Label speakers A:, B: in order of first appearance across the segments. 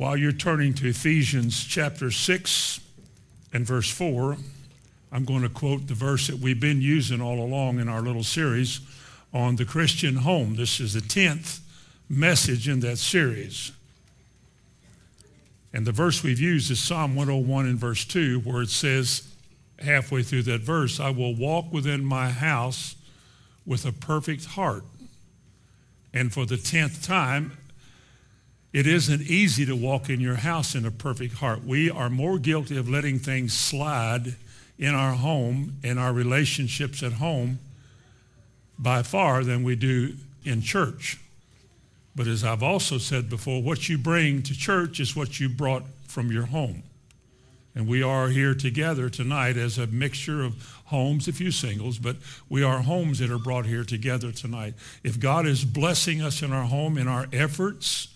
A: While you're turning to Ephesians chapter 6 and verse 4, I'm going to quote the verse that we've been using all along in our little series on the Christian home. This is the 10th message in that series. And the verse we've used is Psalm 101 in verse 2, where it says, halfway through that verse, I will walk within my house with a perfect heart. And for the tenth time, it isn't easy to walk in your house in a perfect heart. We are more guilty of letting things slide in our home, in our relationships at home, by far than we do in church. But as I've also said before, what you bring to church is what you brought from your home. And we are here together tonight as a mixture of homes, a few singles, but we are homes that are brought here together tonight. If God is blessing us in our home, in our efforts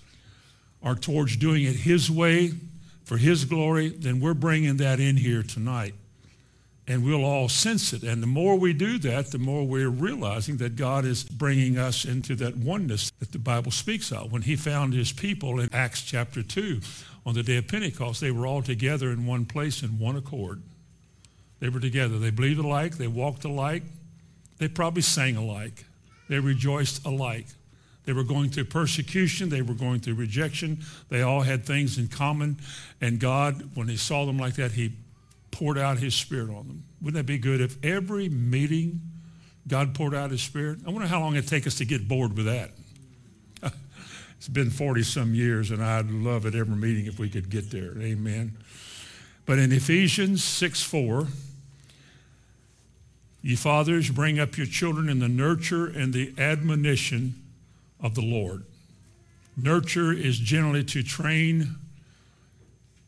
A: are towards doing it his way, for his glory, then we're bringing that in here tonight. And we'll all sense it. And the more we do that, the more we're realizing that God is bringing us into that oneness that the Bible speaks of. When he found his people in Acts chapter 2, on the day of Pentecost, they were all together in one place in one accord. They were together. They believed alike. They walked alike. They probably sang alike. They rejoiced alike. They were going through persecution. They were going through rejection. They all had things in common. And God, when he saw them like that, he poured out his spirit on them. Wouldn't that be good if every meeting God poured out his spirit? I wonder how long it'd take us to get bored with that. it's been 40 some years, and I'd love at every meeting if we could get there. Amen. But in Ephesians 6 4, Ye fathers, bring up your children in the nurture and the admonition of the Lord. Nurture is generally to train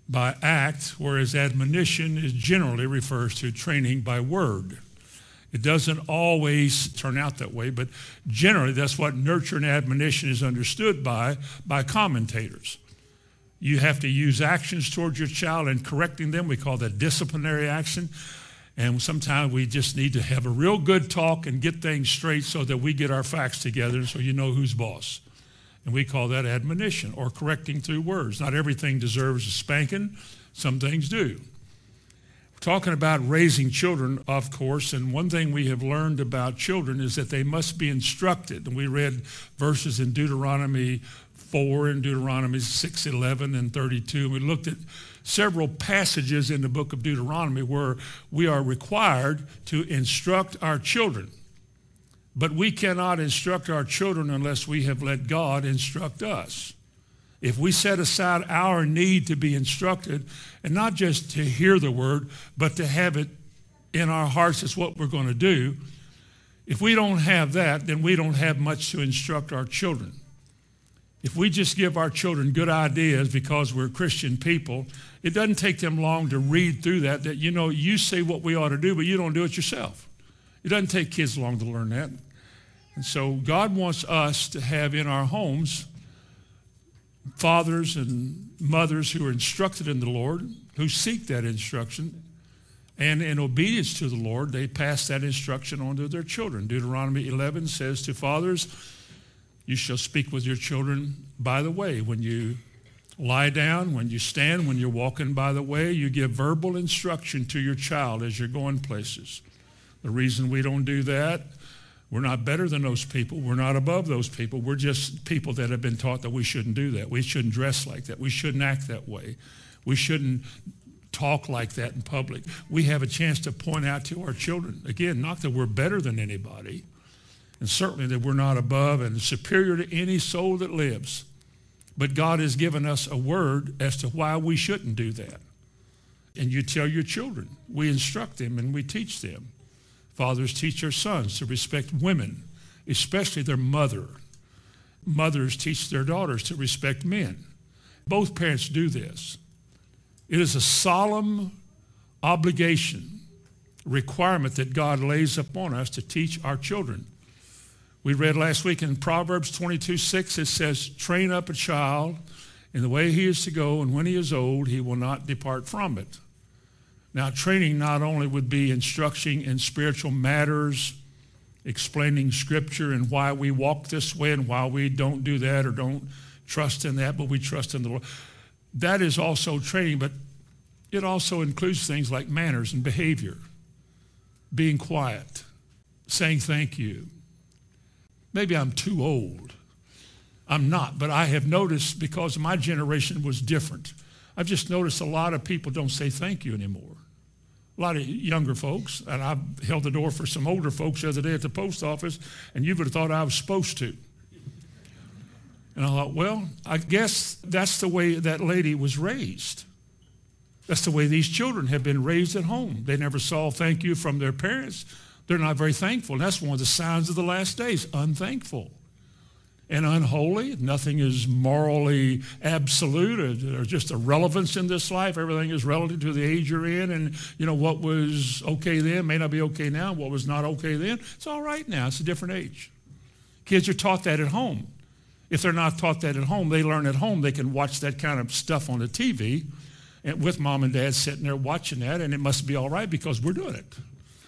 A: by act, whereas admonition is generally refers to training by word. It doesn't always turn out that way, but generally that's what nurture and admonition is understood by by commentators. You have to use actions towards your child and correcting them. We call that disciplinary action. And sometimes we just need to have a real good talk and get things straight so that we get our facts together so you know who's boss. And we call that admonition or correcting through words. Not everything deserves a spanking, some things do. We're talking about raising children, of course, and one thing we have learned about children is that they must be instructed. And we read verses in Deuteronomy 4 and Deuteronomy 6, 11, and 32. And We looked at several passages in the book of Deuteronomy where we are required to instruct our children. But we cannot instruct our children unless we have let God instruct us. If we set aside our need to be instructed, and not just to hear the word, but to have it in our hearts is what we're going to do, if we don't have that, then we don't have much to instruct our children. If we just give our children good ideas because we're Christian people, it doesn't take them long to read through that, that, you know, you say what we ought to do, but you don't do it yourself. It doesn't take kids long to learn that. And so God wants us to have in our homes fathers and mothers who are instructed in the Lord, who seek that instruction, and in obedience to the Lord, they pass that instruction on to their children. Deuteronomy 11 says to fathers, you shall speak with your children by the way. When you lie down, when you stand, when you're walking by the way, you give verbal instruction to your child as you're going places. The reason we don't do that, we're not better than those people. We're not above those people. We're just people that have been taught that we shouldn't do that. We shouldn't dress like that. We shouldn't act that way. We shouldn't talk like that in public. We have a chance to point out to our children, again, not that we're better than anybody, and certainly that we're not above and superior to any soul that lives. But God has given us a word as to why we shouldn't do that. And you tell your children. We instruct them and we teach them. Fathers teach their sons to respect women, especially their mother. Mothers teach their daughters to respect men. Both parents do this. It is a solemn obligation, requirement that God lays upon us to teach our children. We read last week in Proverbs 22, 6, it says, train up a child in the way he is to go, and when he is old, he will not depart from it. Now, training not only would be instruction in spiritual matters, explaining scripture and why we walk this way and why we don't do that or don't trust in that, but we trust in the Lord. that is also training, but it also includes things like manners and behavior, being quiet, saying thank you. Maybe I'm too old. I'm not, but I have noticed because my generation was different. I've just noticed a lot of people don't say thank you anymore. A lot of younger folks, and I held the door for some older folks the other day at the post office, and you would have thought I was supposed to. And I thought, well, I guess that's the way that lady was raised. That's the way these children have been raised at home. They never saw thank you from their parents. They're not very thankful. And that's one of the signs of the last days, unthankful and unholy. Nothing is morally absolute. There's just a relevance in this life. Everything is relative to the age you're in. And, you know, what was okay then may not be okay now. What was not okay then, it's all right now. It's a different age. Kids are taught that at home. If they're not taught that at home, they learn at home. They can watch that kind of stuff on the TV and with mom and dad sitting there watching that, and it must be all right because we're doing it.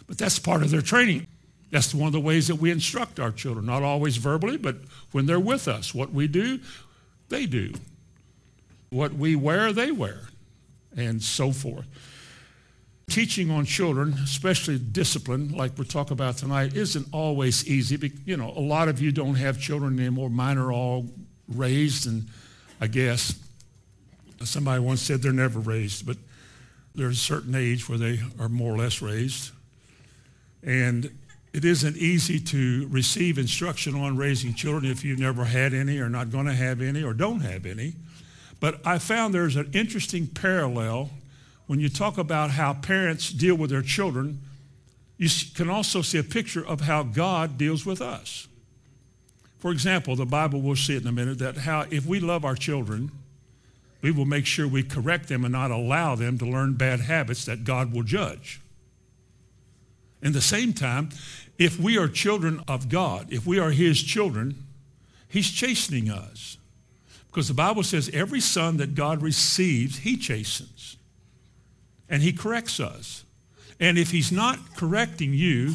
A: But that's part of their training. That's one of the ways that we instruct our children, not always verbally, but when they're with us. What we do, they do. What we wear, they wear, and so forth. Teaching on children, especially discipline, like we're talking about tonight, isn't always easy. You know, a lot of you don't have children anymore. Mine are all raised, and I guess somebody once said they're never raised, but there's a certain age where they are more or less raised. And it isn't easy to receive instruction on raising children if you've never had any or not going to have any or don't have any. But I found there's an interesting parallel when you talk about how parents deal with their children. You can also see a picture of how God deals with us. For example, the Bible, we'll see it in a minute, that how if we love our children, we will make sure we correct them and not allow them to learn bad habits that God will judge. In the same time, if we are children of God, if we are his children, he's chastening us. Because the Bible says every son that God receives, he chastens. And he corrects us. And if he's not correcting you,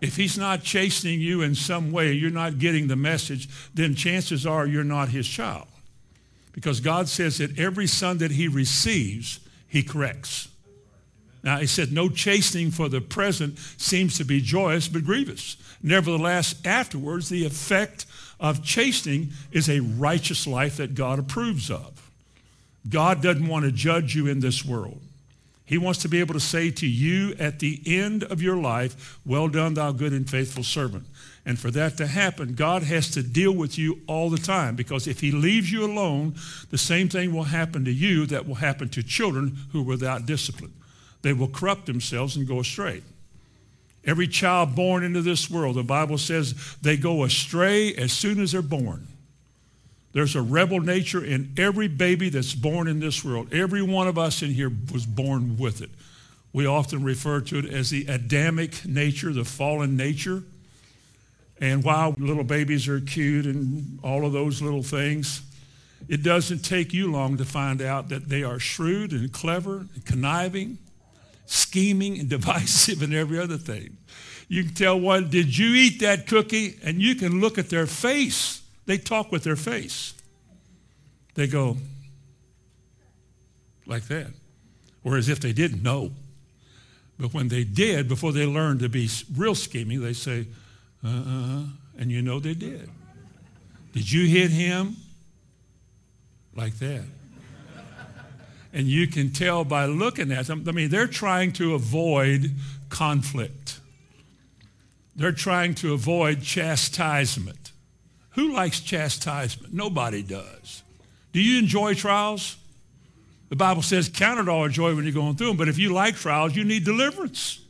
A: if he's not chastening you in some way, you're not getting the message, then chances are you're not his child. Because God says that every son that he receives, he corrects. Now, he said, no chastening for the present seems to be joyous but grievous. Nevertheless, afterwards, the effect of chastening is a righteous life that God approves of. God doesn't want to judge you in this world. He wants to be able to say to you at the end of your life, well done, thou good and faithful servant. And for that to happen, God has to deal with you all the time because if he leaves you alone, the same thing will happen to you that will happen to children who are without discipline they will corrupt themselves and go astray. Every child born into this world, the Bible says they go astray as soon as they're born. There's a rebel nature in every baby that's born in this world. Every one of us in here was born with it. We often refer to it as the Adamic nature, the fallen nature. And while little babies are cute and all of those little things, it doesn't take you long to find out that they are shrewd and clever and conniving scheming and divisive and every other thing. You can tell one, did you eat that cookie? And you can look at their face. They talk with their face. They go like that. Or as if they didn't know. But when they did, before they learned to be real scheming, they say, uh-uh, and you know they did. Did you hit him? Like that. And you can tell by looking at them, I mean, they're trying to avoid conflict. They're trying to avoid chastisement. Who likes chastisement? Nobody does. Do you enjoy trials? The Bible says, count it all joy when you're going through them, but if you like trials, you need deliverance.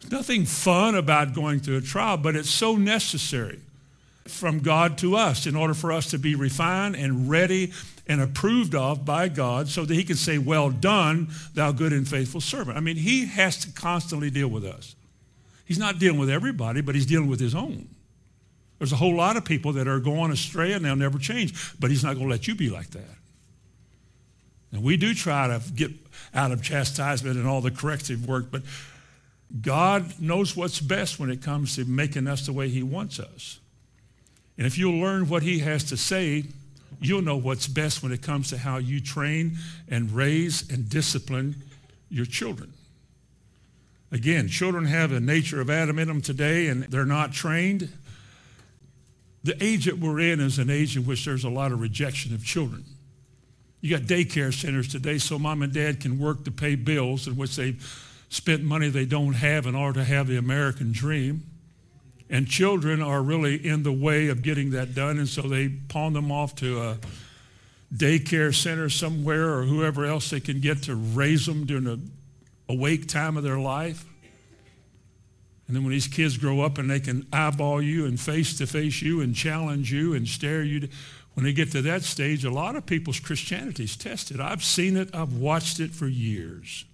A: There's nothing fun about going through a trial, but it's so necessary from God to us in order for us to be refined and ready and approved of by God so that he can say, well done, thou good and faithful servant. I mean, he has to constantly deal with us. He's not dealing with everybody, but he's dealing with his own. There's a whole lot of people that are going astray and they'll never change, but he's not going to let you be like that. And we do try to get out of chastisement and all the corrective work, but God knows what's best when it comes to making us the way he wants us. And if you'll learn what he has to say you'll know what's best when it comes to how you train and raise and discipline your children. Again, children have a nature of Adam in them today and they're not trained. The age that we're in is an age in which there's a lot of rejection of children. You got daycare centers today so mom and dad can work to pay bills in which they've spent money they don't have in order to have the American dream. And children are really in the way of getting that done, and so they pawn them off to a daycare center somewhere or whoever else they can get to raise them during the awake time of their life. And then when these kids grow up and they can eyeball you and face to face you and challenge you and stare you, when they get to that stage, a lot of people's Christianity is tested. I've seen it, I've watched it for years.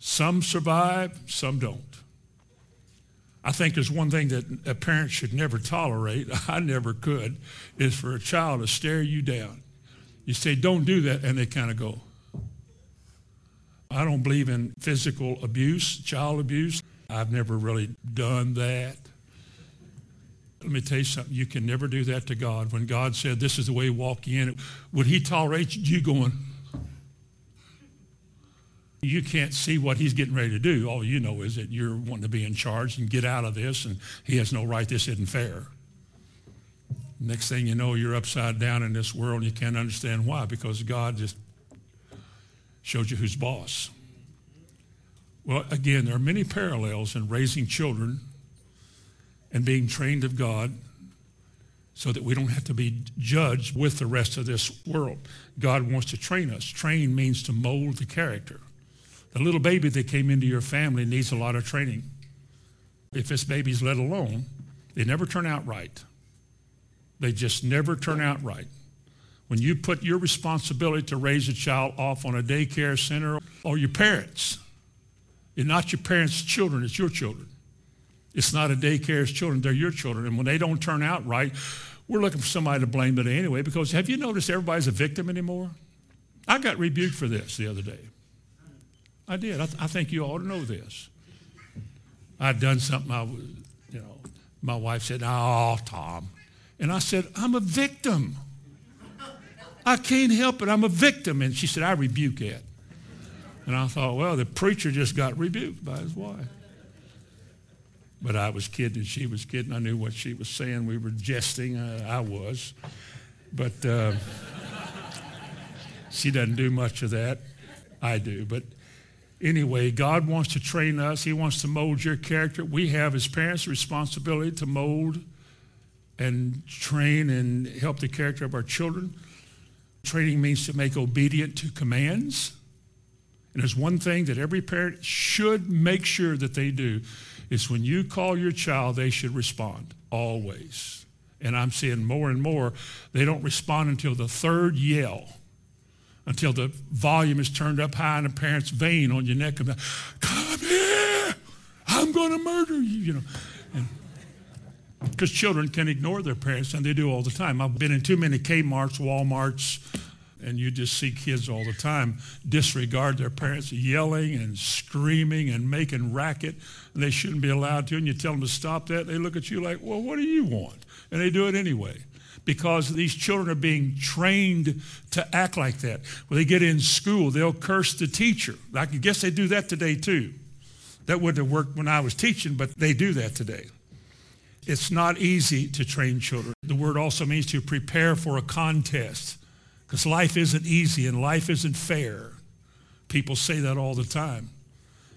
A: Some survive, some don't. I think there's one thing that a parent should never tolerate, I never could, is for a child to stare you down. You say, don't do that, and they kind of go. I don't believe in physical abuse, child abuse. I've never really done that. Let me tell you something. You can never do that to God. When God said, this is the way walk in, would he tolerate you going, you can't see what he's getting ready to do. All you know is that you're wanting to be in charge and get out of this, and he has no right. This isn't fair. Next thing you know, you're upside down in this world, and you can't understand why, because God just showed you who's boss. Well, again, there are many parallels in raising children and being trained of God so that we don't have to be judged with the rest of this world. God wants to train us. Train means to mold the character. The little baby that came into your family needs a lot of training. If this baby's let alone, they never turn out right. They just never turn out right. When you put your responsibility to raise a child off on a daycare center or your parents, it's not your parents' children, it's your children. It's not a daycare's children, they're your children. And when they don't turn out right, we're looking for somebody to blame today anyway because have you noticed everybody's a victim anymore? I got rebuked for this the other day. I did. I, th- I think you ought to know this. I'd done something I was, you know, my wife said, oh, Tom. And I said, I'm a victim. I can't help it. I'm a victim. And she said, I rebuke it. And I thought, well, the preacher just got rebuked by his wife. But I was kidding. She was kidding. I knew what she was saying. We were jesting. Uh, I was. But uh, she doesn't do much of that. I do. But anyway, God wants to train us. He wants to mold your character. We have, as parents, responsibility to mold and train and help the character of our children. Training means to make obedient to commands. And there's one thing that every parent should make sure that they do is when you call your child, they should respond always. And I'm seeing more and more, they don't respond until the third yell until the volume is turned up high and the parent's vein on your neck. About, Come here, I'm going to murder you, you know. Because children can ignore their parents, and they do all the time. I've been in too many Kmart's, Walmart's, and you just see kids all the time disregard their parents, yelling and screaming and making racket, and they shouldn't be allowed to. And you tell them to stop that, they look at you like, well, what do you want? And they do it anyway because these children are being trained to act like that. When they get in school, they'll curse the teacher. I guess they do that today too. That wouldn't have worked when I was teaching, but they do that today. It's not easy to train children. The word also means to prepare for a contest because life isn't easy and life isn't fair. People say that all the time.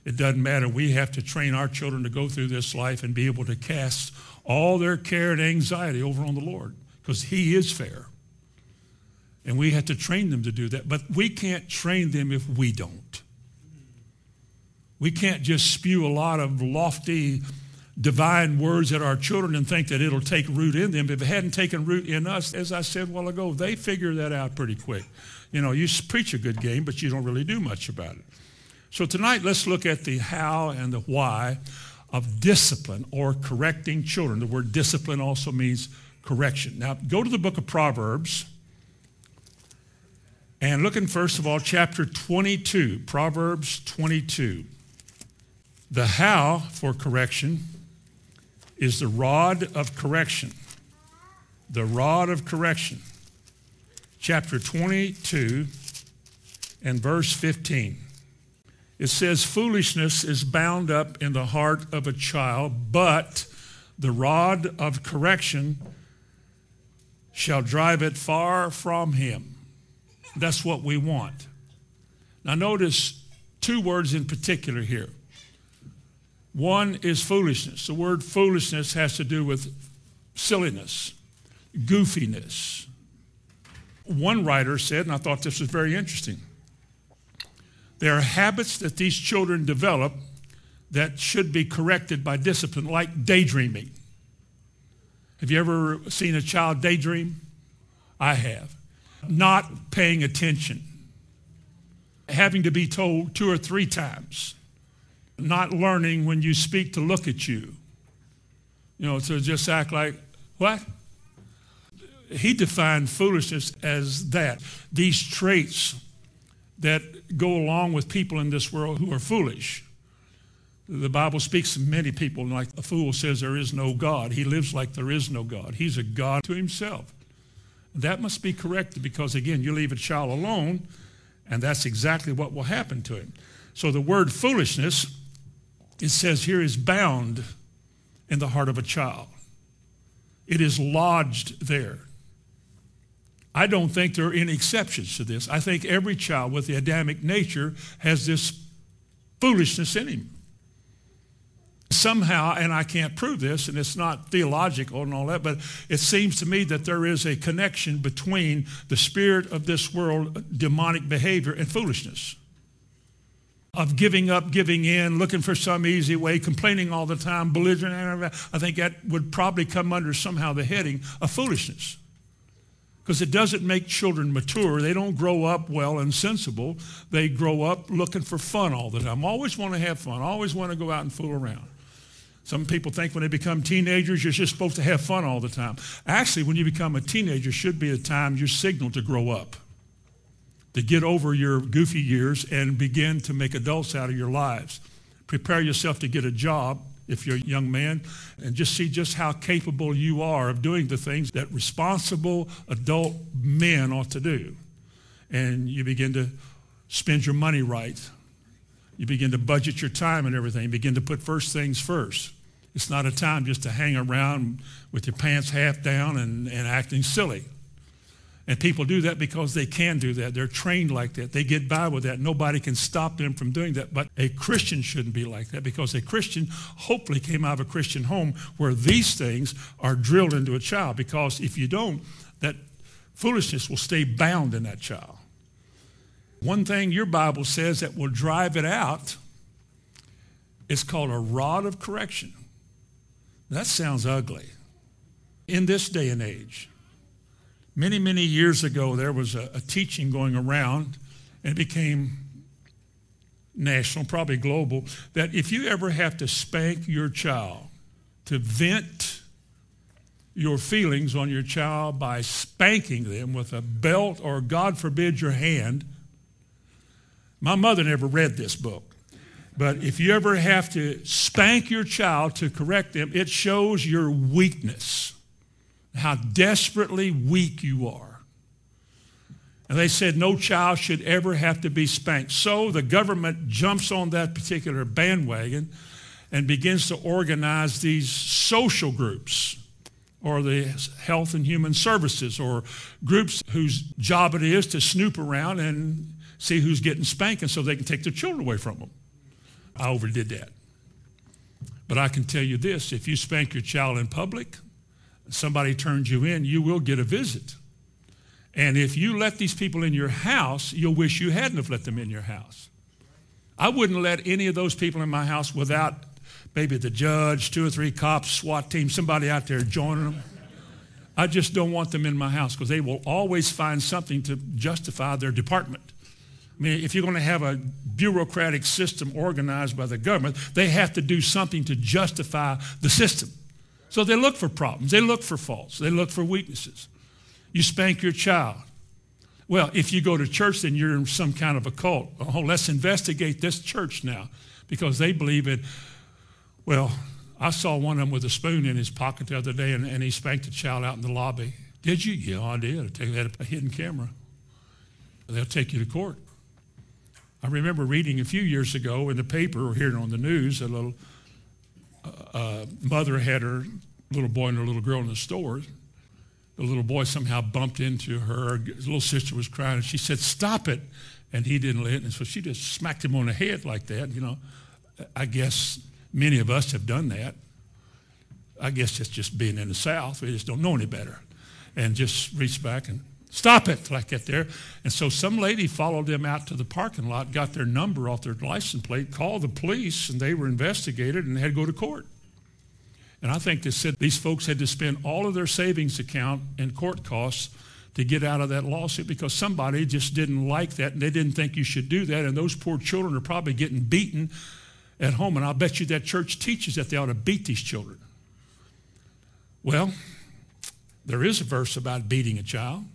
A: It doesn't matter. We have to train our children to go through this life and be able to cast all their care and anxiety over on the Lord because he is fair. And we have to train them to do that. But we can't train them if we don't. We can't just spew a lot of lofty divine words at our children and think that it'll take root in them. If it hadn't taken root in us, as I said a while ago, they figure that out pretty quick. You know, you preach a good game, but you don't really do much about it. So tonight, let's look at the how and the why of discipline or correcting children. The word discipline also means correction. Now, go to the book of Proverbs and look in, first of all, chapter 22, Proverbs 22. The how for correction is the rod of correction. The rod of correction. chapter 22 and verse 15. It says, Foolishness is bound up in the heart of a child, but the rod of correction shall drive it far from him. That's what we want. Now, notice two words in particular here. One is foolishness. The word foolishness has to do with silliness, goofiness. One writer said, and I thought this was very interesting there are habits that these children develop that should be corrected by discipline, like daydreaming. Have you ever seen a child daydream? I have. Not paying attention. Having to be told two or three times. Not learning when you speak to look at you. You know, to just act like, what? He defined foolishness as that. These traits that go along with people in this world who are foolish. The Bible speaks to many people like a fool says there is no God. He lives like there is no God. He's a God to himself. That must be corrected because, again, you leave a child alone, and that's exactly what will happen to him. So the word foolishness, it says here, is bound in the heart of a child. It is lodged there. I don't think there are any exceptions to this. I think every child with the Adamic nature has this foolishness in him. Somehow, and I can't prove this, and it's not theological and all that, but it seems to me that there is a connection between the spirit of this world, demonic behavior, and foolishness. Of giving up, giving in, looking for some easy way, complaining all the time, belligerent. I think that would probably come under somehow the heading of foolishness because it doesn't make children mature. They don't grow up well and sensible. They grow up looking for fun all the time. Always want to have fun. Always want to go out and fool around. Some people think when they become teenagers, you're just supposed to have fun all the time. Actually, when you become a teenager, should be a time you're signaled to grow up, to get over your goofy years and begin to make adults out of your lives. Prepare yourself to get a job if you're a young man, and just see just how capable you are of doing the things that responsible adult men ought to do. And you begin to spend your money right. You begin to budget your time and everything. You begin to put first things first. It's not a time just to hang around with your pants half down and, and acting silly. And people do that because they can do that. They're trained like that. They get by with that. Nobody can stop them from doing that. But a Christian shouldn't be like that because a Christian hopefully came out of a Christian home where these things are drilled into a child. Because if you don't, that foolishness will stay bound in that child. One thing your Bible says that will drive it out is called a rod of correction. That sounds ugly in this day and age. Many, many years ago, there was a, a teaching going around, and it became national, probably global, that if you ever have to spank your child, to vent your feelings on your child by spanking them with a belt or, God forbid, your hand. My mother never read this book. But if you ever have to spank your child to correct them, it shows your weakness how desperately weak you are. And they said no child should ever have to be spanked. So the government jumps on that particular bandwagon and begins to organize these social groups or the health and human services or groups whose job it is to snoop around and see who's getting spanking so they can take their children away from them. I overdid that. But I can tell you this if you spank your child in public, somebody turns you in, you will get a visit. And if you let these people in your house, you'll wish you hadn't have let them in your house. I wouldn't let any of those people in my house without maybe the judge, two or three cops, SWAT team, somebody out there joining them. I just don't want them in my house because they will always find something to justify their department. I mean, if you're going to have a bureaucratic system organized by the government, they have to do something to justify the system. So they look for problems, they look for faults, they look for weaknesses. You spank your child. Well, if you go to church, then you're in some kind of a cult. Oh, let's investigate this church now because they believe it. Well, I saw one of them with a spoon in his pocket the other day and, and he spanked a child out in the lobby. Did you? Yeah, I did. They had a hidden camera. They'll take you to court. I remember reading a few years ago in the paper or hearing on the news a little uh, uh, mother had her little boy and her little girl in the store. The little boy somehow bumped into her. His little sister was crying, and she said, "Stop it!" And he didn't let it, and so she just smacked him on the head like that. You know, I guess many of us have done that. I guess it's just being in the South. We just don't know any better, and just reach back and Stop it, like that there. And so some lady followed them out to the parking lot, got their number off their license plate, called the police, and they were investigated and had to go to court. And I think they said these folks had to spend all of their savings account and court costs to get out of that lawsuit because somebody just didn't like that and they didn't think you should do that. And those poor children are probably getting beaten at home. And I'll bet you that church teaches that they ought to beat these children. Well, there is a verse about beating a child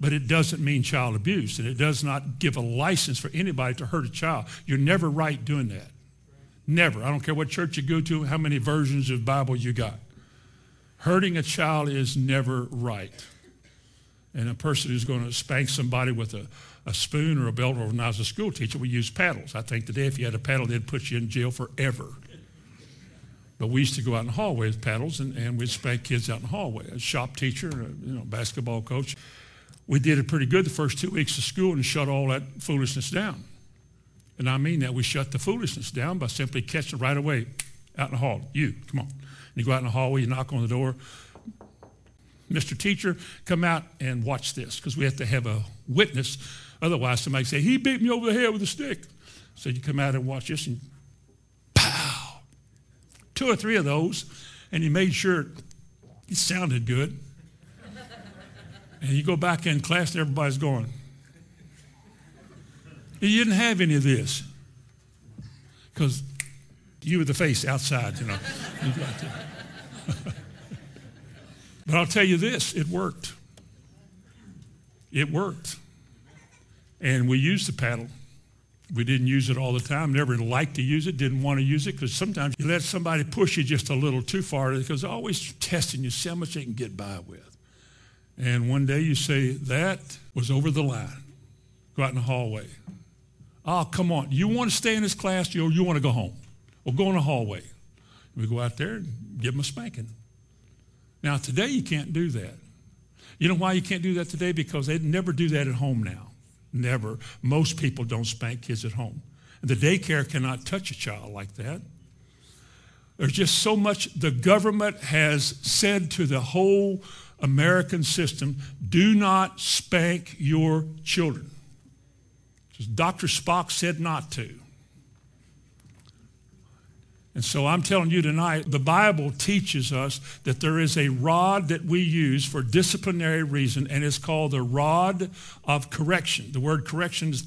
A: but it doesn't mean child abuse, and it does not give a license for anybody to hurt a child. You're never right doing that. Never. I don't care what church you go to, how many versions of Bible you got. Hurting a child is never right. And a person who's going to spank somebody with a, a spoon or a belt, or when I was a school teacher, we used paddles. I think today if you had a paddle, they'd put you in jail forever. But we used to go out in the hallway with paddles, and, and we'd spank kids out in the hallway. A shop teacher, a you know, basketball coach we did it pretty good the first two weeks of school and shut all that foolishness down. And I mean that. We shut the foolishness down by simply catching right away out in the hall. You, come on. And you go out in the hallway, you knock on the door. Mr. Teacher, come out and watch this because we have to have a witness. Otherwise, somebody say, he beat me over the head with a stick. So you come out and watch this and pow. Two or three of those, and he made sure it sounded good. And you go back in class and everybody's going. You didn't have any of this. Because you were the face outside, you know. You but I'll tell you this it worked. It worked. And we used the paddle. We didn't use it all the time, never liked to use it, didn't want to use it, because sometimes you let somebody push you just a little too far because they're always testing you, see how much they can get by with. And one day you say, that was over the line. Go out in the hallway. Oh, come on. You want to stay in this class or you want to go home? Well, go in the hallway. We go out there and give them a spanking. Now, today you can't do that. You know why you can't do that today? Because they never do that at home now. Never. Most people don't spank kids at home. The daycare cannot touch a child like that. There's just so much the government has said to the whole American system, do not spank your children. Dr. Spock said not to. And so I'm telling you tonight, the Bible teaches us that there is a rod that we use for disciplinary reason, and it's called the rod of correction. The word correction is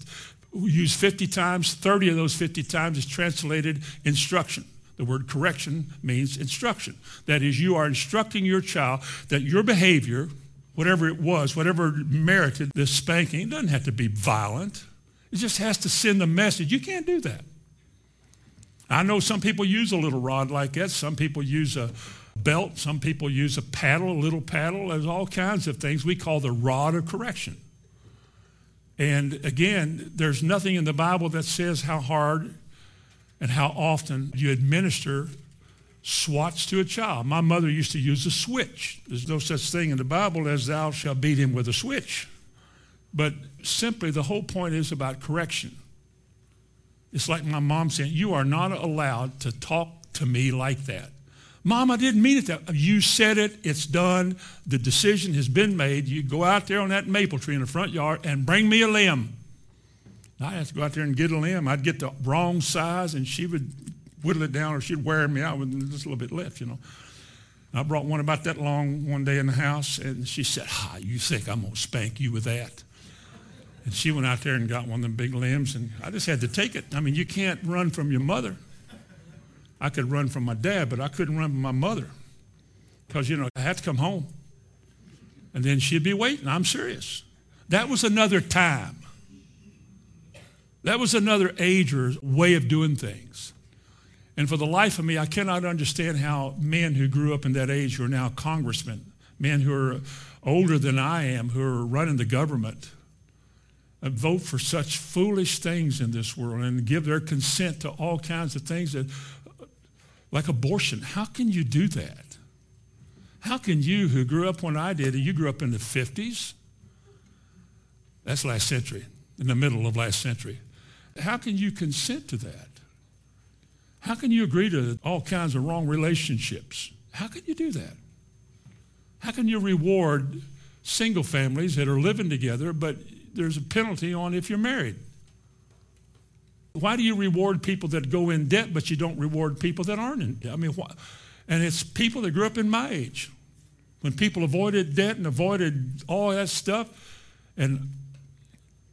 A: used 50 times. 30 of those 50 times is translated instruction. The word correction means instruction. That is, you are instructing your child that your behavior, whatever it was, whatever merited this spanking, it doesn't have to be violent. It just has to send a message. You can't do that. I know some people use a little rod like that. Some people use a belt. Some people use a paddle, a little paddle. There's all kinds of things we call the rod of correction. And again, there's nothing in the Bible that says how hard and how often you administer swats to a child. My mother used to use a switch. There's no such thing in the Bible as thou shalt beat him with a switch. But simply, the whole point is about correction. It's like my mom saying, You are not allowed to talk to me like that. Mom, I didn't mean it that You said it, it's done, the decision has been made. You go out there on that maple tree in the front yard and bring me a limb. I had to go out there and get a limb. I'd get the wrong size, and she would whittle it down, or she'd wear me out with just a little bit left, you know. I brought one about that long one day in the house, and she said, "Ah, you think I'm gonna spank you with that?" And she went out there and got one of them big limbs, and I just had to take it. I mean, you can't run from your mother. I could run from my dad, but I couldn't run from my mother because you know I had to come home, and then she'd be waiting. I'm serious. That was another time. That was another age or way of doing things. And for the life of me, I cannot understand how men who grew up in that age who are now congressmen, men who are older than I am, who are running the government, uh, vote for such foolish things in this world and give their consent to all kinds of things that, uh, like abortion. How can you do that? How can you, who grew up when I did, and you grew up in the 50s? That's last century, in the middle of last century. How can you consent to that? How can you agree to all kinds of wrong relationships? How can you do that? How can you reward single families that are living together, but there's a penalty on if you're married? Why do you reward people that go in debt, but you don't reward people that aren't in debt? I mean, why? And it's people that grew up in my age. When people avoided debt and avoided all that stuff, and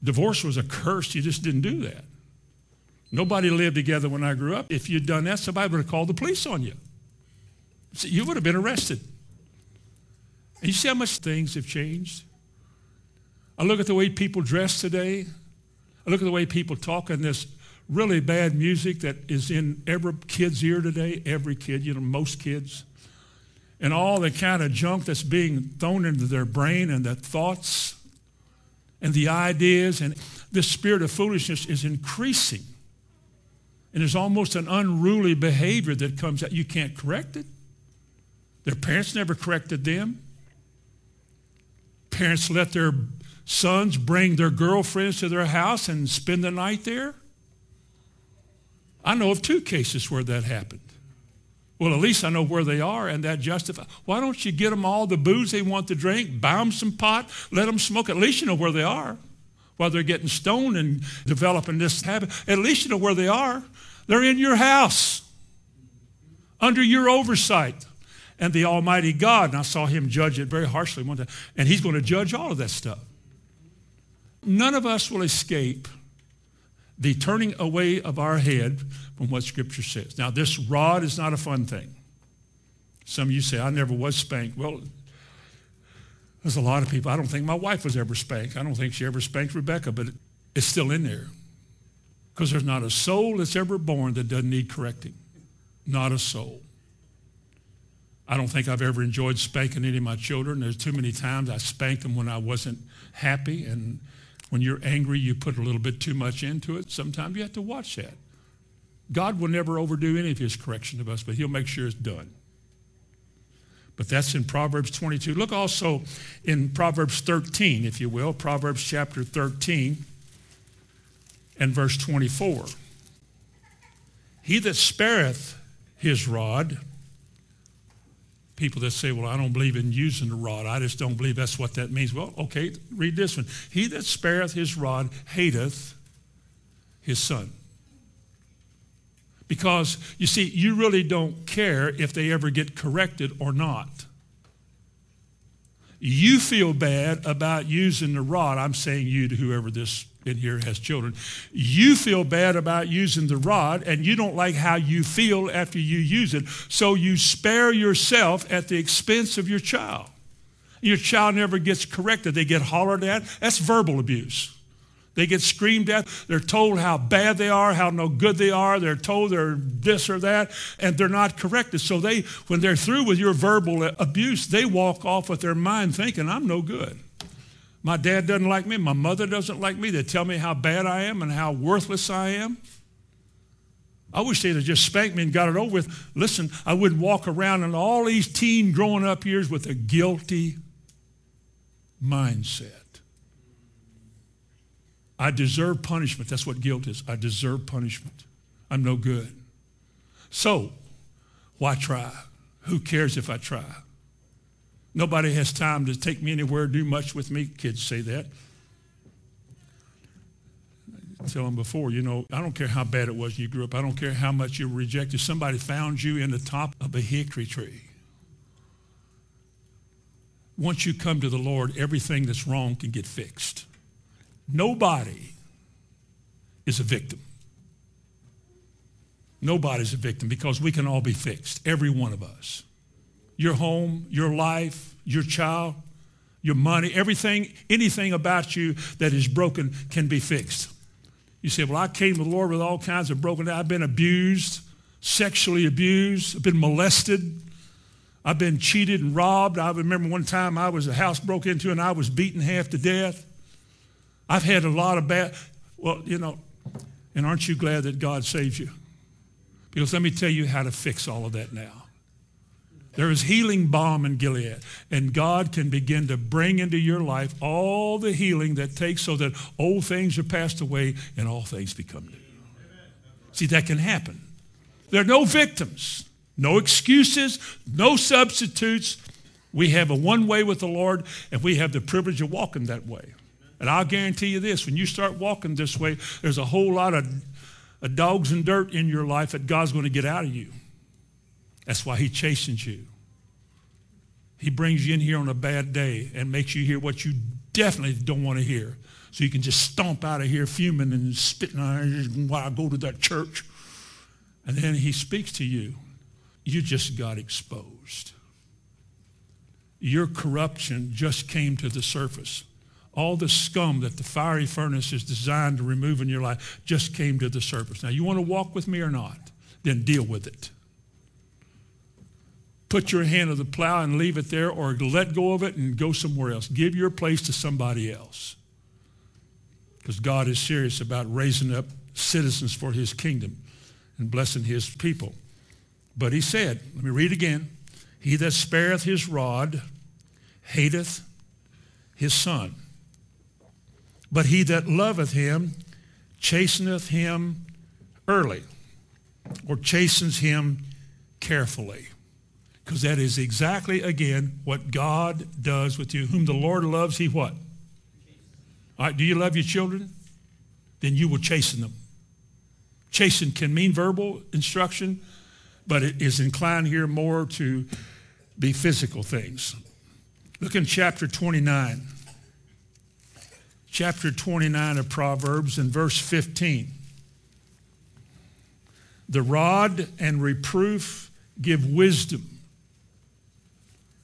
A: divorce was a curse, you just didn't do that. Nobody lived together when I grew up. If you'd done that, somebody would have called the police on you. You would have been arrested. And you see how much things have changed? I look at the way people dress today. I look at the way people talk and this really bad music that is in every kid's ear today, every kid, you know, most kids. And all the kind of junk that's being thrown into their brain and the thoughts and the ideas and this spirit of foolishness is increasing. And there's almost an unruly behavior that comes out. You can't correct it. Their parents never corrected them. Parents let their sons bring their girlfriends to their house and spend the night there. I know of two cases where that happened. Well, at least I know where they are, and that justifies. Why don't you get them all the booze they want to drink, buy them some pot, let them smoke? At least you know where they are. While they're getting stoned and developing this habit, at least you know where they are. They're in your house, under your oversight. And the Almighty God, and I saw him judge it very harshly one time, and he's going to judge all of that stuff. None of us will escape the turning away of our head from what Scripture says. Now, this rod is not a fun thing. Some of you say, I never was spanked. Well, there's a lot of people. I don't think my wife was ever spanked. I don't think she ever spanked Rebecca, but it's still in there. Because there's not a soul that's ever born that doesn't need correcting. Not a soul. I don't think I've ever enjoyed spanking any of my children. There's too many times I spanked them when I wasn't happy. And when you're angry, you put a little bit too much into it. Sometimes you have to watch that. God will never overdo any of his correction of us, but he'll make sure it's done. But that's in Proverbs 22. Look also in Proverbs 13, if you will, Proverbs chapter 13 and verse 24. He that spareth his rod, people that say, well, I don't believe in using the rod. I just don't believe that's what that means. Well, okay, read this one. He that spareth his rod hateth his son. Because, you see, you really don't care if they ever get corrected or not. You feel bad about using the rod. I'm saying you to whoever this in here has children. You feel bad about using the rod and you don't like how you feel after you use it. So you spare yourself at the expense of your child. Your child never gets corrected. They get hollered at. That's verbal abuse. They get screamed at. They're told how bad they are, how no good they are. They're told they're this or that, and they're not corrected. So they, when they're through with your verbal abuse, they walk off with their mind thinking, I'm no good. My dad doesn't like me. My mother doesn't like me. They tell me how bad I am and how worthless I am. I wish they'd have just spanked me and got it over with. Listen, I wouldn't walk around in all these teen growing up years with a guilty mindset. I deserve punishment. That's what guilt is. I deserve punishment. I'm no good. So, why try? Who cares if I try? Nobody has time to take me anywhere, do much with me. Kids say that. I tell them before, you know, I don't care how bad it was you grew up. I don't care how much you were rejected. Somebody found you in the top of a hickory tree. Once you come to the Lord, everything that's wrong can get fixed. Nobody is a victim. Nobody's a victim because we can all be fixed, every one of us. Your home, your life, your child, your money, everything, anything about you that is broken can be fixed. You say, Well, I came to the Lord with all kinds of broken. I've been abused, sexually abused, I've been molested. I've been cheated and robbed. I remember one time I was a house broke into and I was beaten half to death. I've had a lot of bad, well, you know, and aren't you glad that God saved you? Because let me tell you how to fix all of that now. There is healing balm in Gilead, and God can begin to bring into your life all the healing that takes so that old things are passed away and all things become new. See, that can happen. There are no victims, no excuses, no substitutes. We have a one way with the Lord, and we have the privilege of walking that way. And I'll guarantee you this when you start walking this way, there's a whole lot of, of dogs and dirt in your life that God's going to get out of you. That's why he chastens you. He brings you in here on a bad day and makes you hear what you definitely don't want to hear. So you can just stomp out of here fuming and spitting on why I go to that church. And then he speaks to you. You just got exposed. Your corruption just came to the surface. All the scum that the fiery furnace is designed to remove in your life just came to the surface. Now, you want to walk with me or not? Then deal with it put your hand on the plow and leave it there or let go of it and go somewhere else. Give your place to somebody else. Because God is serious about raising up citizens for his kingdom and blessing his people. But he said, let me read again, he that spareth his rod hateth his son. But he that loveth him chasteneth him early or chastens him carefully. Because that is exactly, again, what God does with you. Whom the Lord loves, he what? All right, do you love your children? Then you will chasten them. Chasten can mean verbal instruction, but it is inclined here more to be physical things. Look in chapter 29. Chapter 29 of Proverbs and verse 15. The rod and reproof give wisdom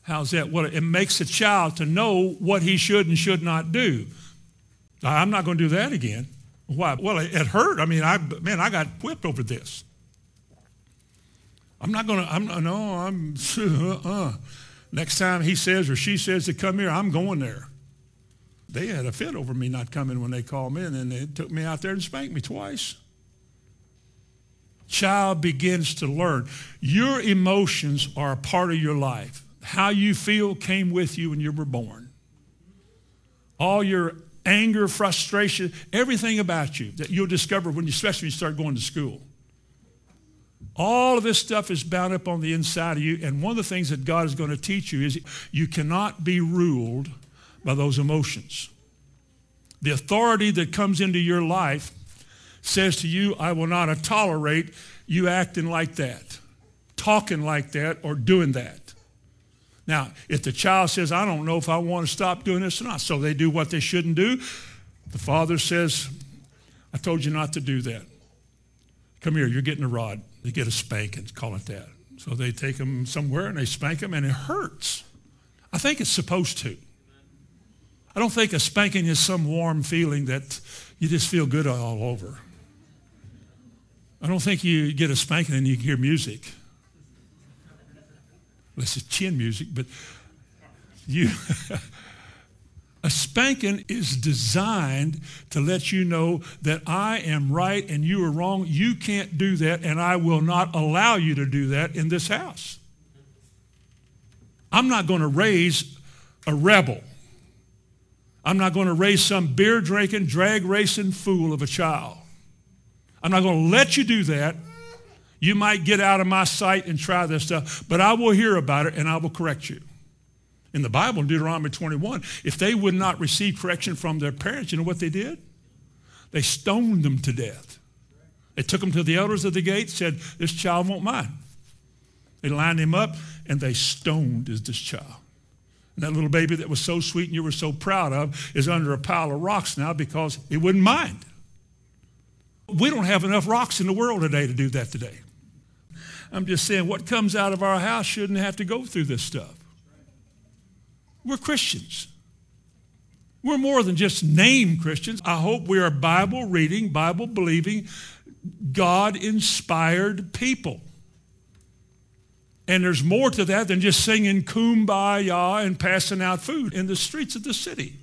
A: How's that? Well, it makes a child to know what he should and should not do. I'm not going to do that again. Why? Well, it, hurt. I mean, I man, I got whipped over this. I'm not going to. I'm no. I'm. Uh, uh. next time he says or she says to come here, I'm going there. They had a fit over me not coming when they called me, and then they took me out there and spanked me twice. Child begins to learn. Your emotions are a part of your life how you feel came with you when you were born. All your anger, frustration, everything about you that you'll discover when you, especially when you start going to school. All of this stuff is bound up on the inside of you, and one of the things that God is going to teach you is you cannot be ruled by those emotions. The authority that comes into your life says to you, I will not tolerate you acting like that, talking like that, or doing that. Now, if the child says, I don't know if I want to stop doing this or not, so they do what they shouldn't do, the father says, I told you not to do that. Come here, you're getting a rod. They get a spanking, call it that. So they take them somewhere and they spank them, and it hurts. I think it's supposed to. I don't think a spanking is some warm feeling that you just feel good all over. I don't think you get a spanking and you hear music unless it's chin music, but you. a spanking is designed to let you know that I am right and you are wrong. You can't do that, and I will not allow you to do that in this house. I'm not going to raise a rebel. I'm not going to raise some beer drinking, drag racing fool of a child. I'm not going to let you do that. You might get out of my sight and try this stuff, but I will hear about it and I will correct you. In the Bible, in Deuteronomy 21, if they would not receive correction from their parents, you know what they did? They stoned them to death. They took them to the elders of the gate, said, This child won't mind. They lined him up and they stoned this child. And that little baby that was so sweet and you were so proud of is under a pile of rocks now because he wouldn't mind. We don't have enough rocks in the world today to do that today. I'm just saying what comes out of our house shouldn't have to go through this stuff. We're Christians. We're more than just name Christians. I hope we are Bible reading, Bible believing, God inspired people. And there's more to that than just singing kumbaya and passing out food in the streets of the city.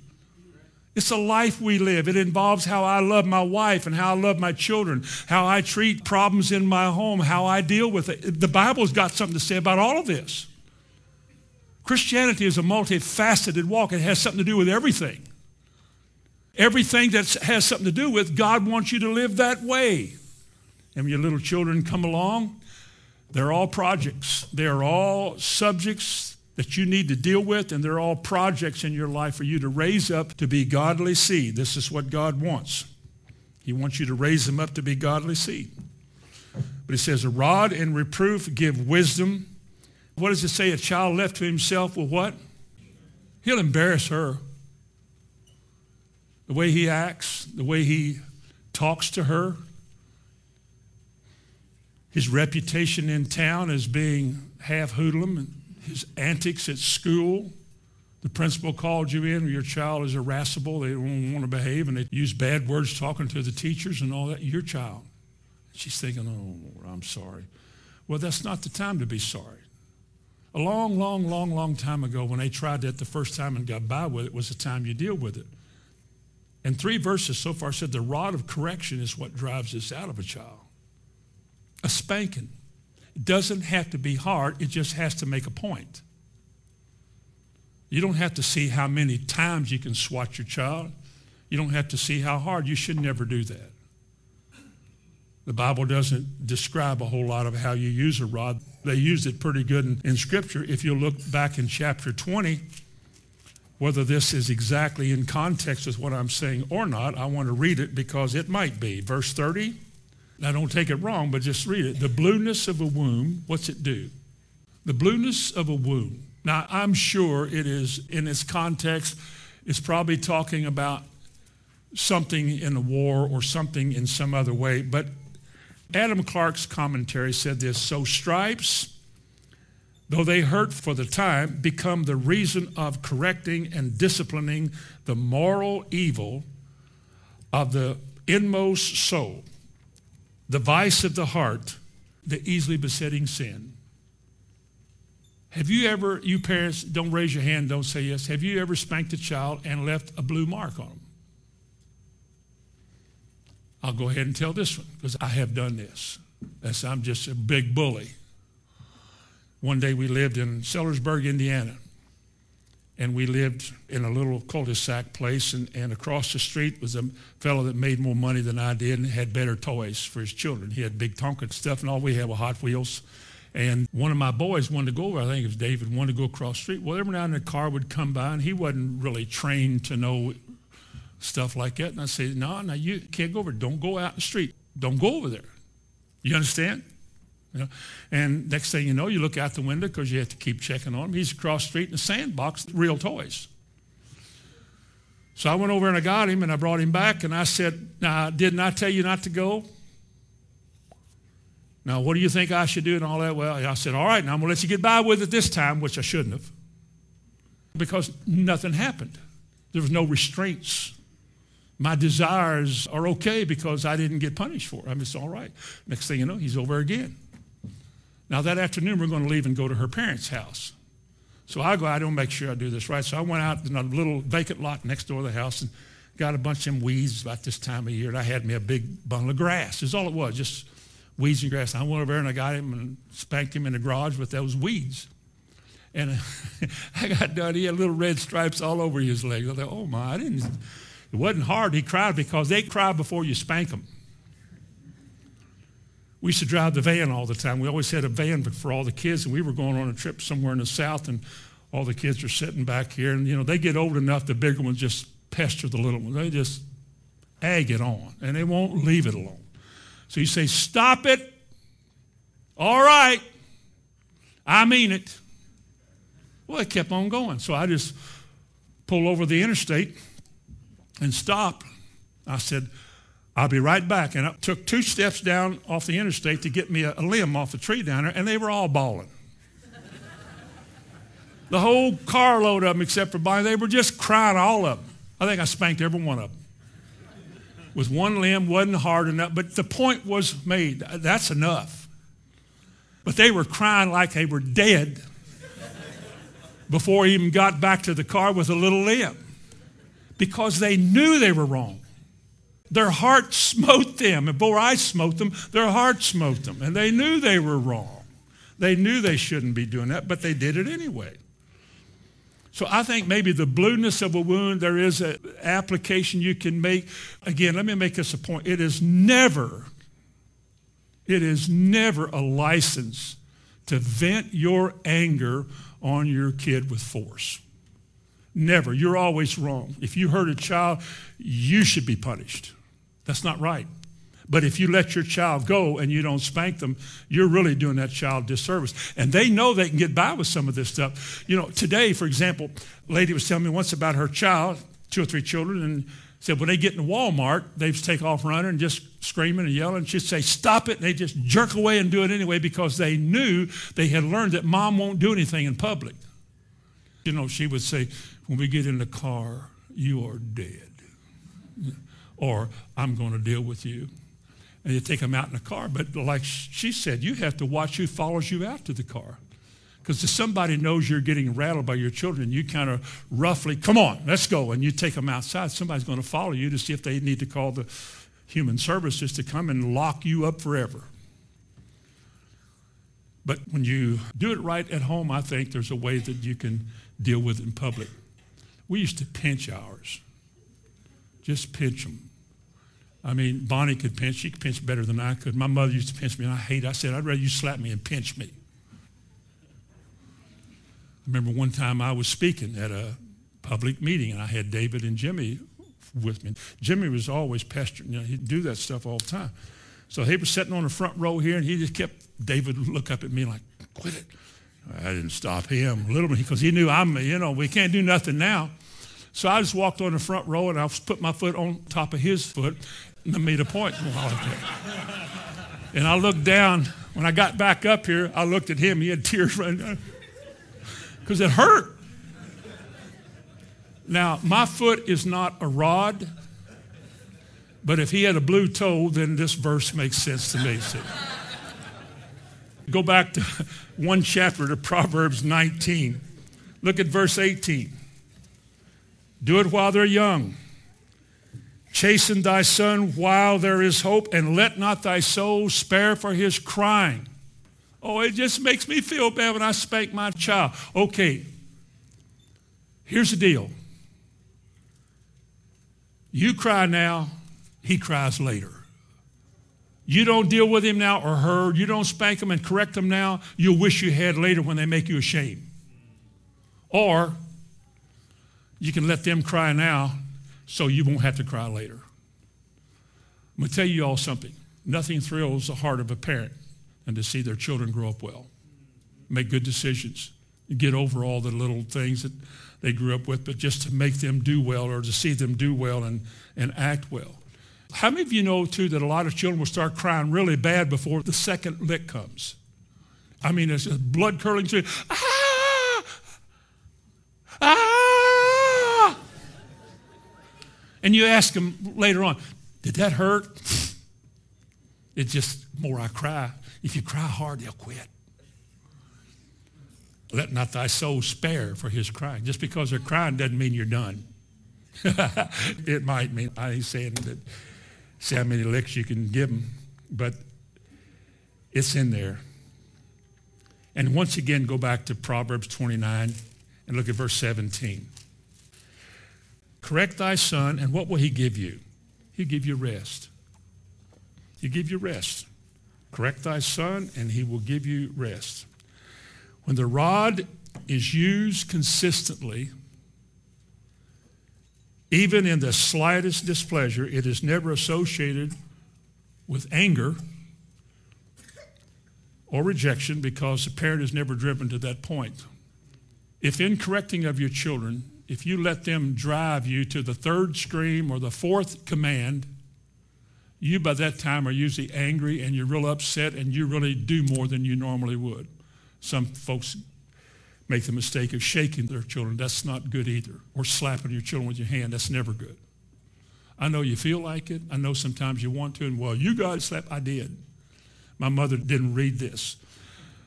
A: It's a life we live. It involves how I love my wife and how I love my children, how I treat problems in my home, how I deal with it. The Bible's got something to say about all of this. Christianity is a multifaceted walk. It has something to do with everything. Everything that has something to do with God wants you to live that way. And when your little children come along, they're all projects. They're all subjects that you need to deal with, and they're all projects in your life for you to raise up to be godly seed. This is what God wants. He wants you to raise them up to be godly seed. But he says, a rod and reproof give wisdom. What does it say? A child left to himself will what? He'll embarrass her. The way he acts, the way he talks to her, his reputation in town as being half hoodlum, and his antics at school. The principal called you in, your child is irascible, they don't want to behave, and they use bad words talking to the teachers and all that. Your child. She's thinking, oh, Lord, I'm sorry. Well, that's not the time to be sorry. A long, long, long, long time ago, when they tried that the first time and got by with it, was the time you deal with it. And three verses so far said the rod of correction is what drives this out of a child a spanking. It doesn't have to be hard, it just has to make a point. You don't have to see how many times you can swat your child. You don't have to see how hard. You should never do that. The Bible doesn't describe a whole lot of how you use a rod. They used it pretty good in, in Scripture. If you look back in chapter 20, whether this is exactly in context with what I'm saying or not, I want to read it because it might be. Verse 30, now, don't take it wrong, but just read it. The blueness of a womb, what's it do? The blueness of a womb. Now, I'm sure it is, in its context, it's probably talking about something in a war or something in some other way. But Adam Clarke's commentary said this So stripes, though they hurt for the time, become the reason of correcting and disciplining the moral evil of the inmost soul the vice of the heart, the easily besetting sin. Have you ever, you parents, don't raise your hand, don't say yes. Have you ever spanked a child and left a blue mark on them? I'll go ahead and tell this one because I have done this. That's, I'm just a big bully. One day we lived in Sellersburg, Indiana and we lived in a little cul-de-sac place and, and across the street was a fellow that made more money than i did and had better toys for his children. He had big tonka stuff and all. We had were hot wheels. And one of my boys wanted to go over i think it was david wanted to go across the street. Well every now and then a car would come by and he wasn't really trained to know stuff like that. And i said no no you can't go over. Don't go out in the street. Don't go over there. You understand you know? And next thing you know, you look out the window because you have to keep checking on him. He's across the street in a sandbox, real toys. So I went over and I got him and I brought him back and I said, Now, didn't I tell you not to go? Now, what do you think I should do and all that? Well, I said, All right, now I'm going to let you get by with it this time, which I shouldn't have, because nothing happened. There was no restraints. My desires are okay because I didn't get punished for it. I mean, it's all right. Next thing you know, he's over again. Now, that afternoon, we're going to leave and go to her parents' house. So I go out and make sure I do this right. So I went out in a little vacant lot next door to the house and got a bunch of them weeds about this time of year. And I had me a big bundle of grass. That's all it was, just weeds and grass. I went over there and I got him and spanked him in the garage with those weeds. And I got done. He had little red stripes all over his legs. I thought, oh my, I didn't. It wasn't hard. He cried because they cry before you spank them. We used to drive the van all the time. We always had a van for all the kids, and we were going on a trip somewhere in the south, and all the kids are sitting back here, and you know they get old enough. The bigger ones just pester the little ones. They just egg it on, and they won't leave it alone. So you say, "Stop it!" All right, I mean it. Well, it kept on going. So I just pulled over the interstate and stopped. I said, I'll be right back. And I took two steps down off the interstate to get me a, a limb off the tree down there, and they were all bawling. the whole carload of them, except for Bonnie, they were just crying, all of them. I think I spanked every one of them. With one limb, wasn't hard enough, but the point was made. That's enough. But they were crying like they were dead before he even got back to the car with a little limb because they knew they were wrong. Their heart smote them. And before I smote them, their heart smote them. And they knew they were wrong. They knew they shouldn't be doing that, but they did it anyway. So I think maybe the blueness of a wound, there is an application you can make. Again, let me make this a point. It is never, it is never a license to vent your anger on your kid with force. Never. You're always wrong. If you hurt a child, you should be punished. That's not right. But if you let your child go and you don't spank them, you're really doing that child disservice. And they know they can get by with some of this stuff. You know, today, for example, a lady was telling me once about her child, two or three children, and said when they get in Walmart, they take off running and just screaming and yelling. She'd say, stop it. And they just jerk away and do it anyway because they knew they had learned that mom won't do anything in public. You know, she would say, when we get in the car, you are dead. Or I'm going to deal with you and you take them out in the car. But like she said, you have to watch who follows you out to the car. Because if somebody knows you're getting rattled by your children, you kind of roughly, come on, let's go. And you take them outside, somebody's going to follow you to see if they need to call the human services to come and lock you up forever. But when you do it right at home, I think there's a way that you can deal with it in public. We used to pinch ours. Just pinch them. I mean, Bonnie could pinch. She could pinch better than I could. My mother used to pinch me, and I hate it. I said, I'd rather you slap me and pinch me. I remember one time I was speaking at a public meeting, and I had David and Jimmy with me. Jimmy was always pestering. You know, he'd do that stuff all the time. So he was sitting on the front row here, and he just kept, David look up at me like, quit it. I didn't stop him a little bit because he knew I'm, you know, we can't do nothing now. So I just walked on the front row and I put my foot on top of his foot and I made a point. and I looked down. When I got back up here, I looked at him. He had tears running down because it hurt. Now, my foot is not a rod, but if he had a blue toe, then this verse makes sense to me. Go back to one chapter to Proverbs 19. Look at verse 18. Do it while they're young Chasten thy son while there is hope, and let not thy soul spare for his crying. Oh, it just makes me feel bad when I spank my child. Okay, here's the deal. You cry now, he cries later. You don't deal with him now or her, you don't spank him and correct him now, you'll wish you had later when they make you ashamed. Or you can let them cry now so you won't have to cry later. I'm going to tell you all something. Nothing thrills the heart of a parent than to see their children grow up well, make good decisions, get over all the little things that they grew up with, but just to make them do well or to see them do well and, and act well. How many of you know, too, that a lot of children will start crying really bad before the second lick comes? I mean, it's a blood through. Ah! Ah! And you ask them later on, did that hurt? It's just more I cry. If you cry hard, they'll quit. Let not thy soul spare for his crying. Just because they're crying doesn't mean you're done. it might mean, I ain't saying that, see how many licks you can give them, but it's in there. And once again, go back to Proverbs 29 and look at verse 17. Correct thy son, and what will he give you? He'll give you rest. He'll give you rest. Correct thy son, and he will give you rest. When the rod is used consistently, even in the slightest displeasure, it is never associated with anger or rejection because the parent is never driven to that point. If in correcting of your children, if you let them drive you to the third scream or the fourth command, you by that time are usually angry and you're real upset and you really do more than you normally would. Some folks make the mistake of shaking their children. That's not good either. Or slapping your children with your hand. That's never good. I know you feel like it. I know sometimes you want to. And well, you got to slap. I did. My mother didn't read this.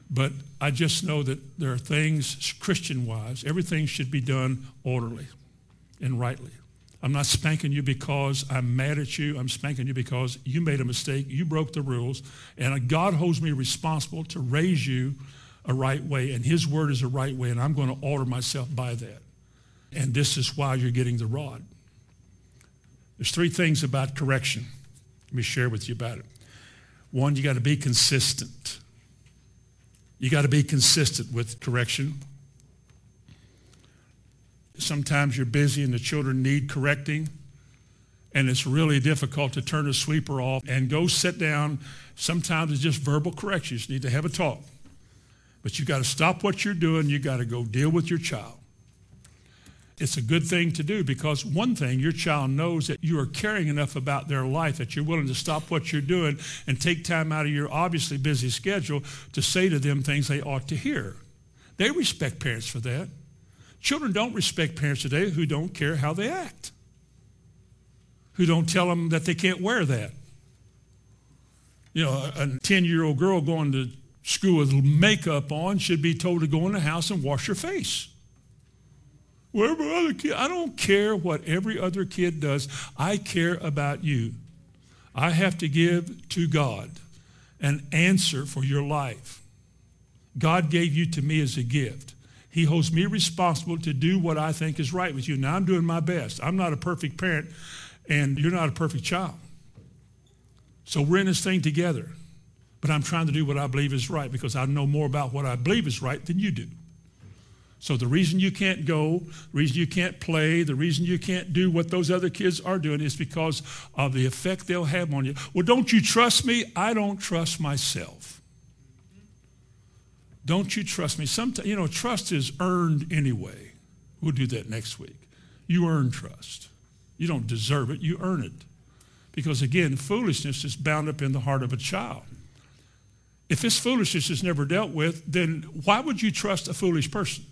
A: But I just know that there are things, Christian wise, everything should be done orderly and rightly. I'm not spanking you because I'm mad at you. I'm spanking you because you made a mistake. You broke the rules. And God holds me responsible to raise you a right way. And his word is a right way. And I'm going to order myself by that. And this is why you're getting the rod. There's three things about correction. Let me share with you about it. One, you got to be consistent. You got to be consistent with correction. Sometimes you're busy and the children need correcting, and it's really difficult to turn the sweeper off and go sit down. Sometimes it's just verbal correction. You just need to have a talk. But you got to stop what you're doing. You got to go deal with your child. It's a good thing to do because one thing, your child knows that you are caring enough about their life that you're willing to stop what you're doing and take time out of your obviously busy schedule to say to them things they ought to hear. They respect parents for that. Children don't respect parents today who don't care how they act, who don't tell them that they can't wear that. You know, a 10-year-old girl going to school with makeup on should be told to go in the house and wash your face. Whatever other kid, I don't care what every other kid does. I care about you. I have to give to God an answer for your life. God gave you to me as a gift. He holds me responsible to do what I think is right with you. Now I'm doing my best. I'm not a perfect parent, and you're not a perfect child. So we're in this thing together. But I'm trying to do what I believe is right because I know more about what I believe is right than you do. So the reason you can't go, the reason you can't play, the reason you can't do what those other kids are doing is because of the effect they'll have on you. Well, don't you trust me? I don't trust myself. Don't you trust me? Sometimes, you know, trust is earned anyway. We'll do that next week. You earn trust. You don't deserve it, you earn it. Because again, foolishness is bound up in the heart of a child. If this foolishness is never dealt with, then why would you trust a foolish person?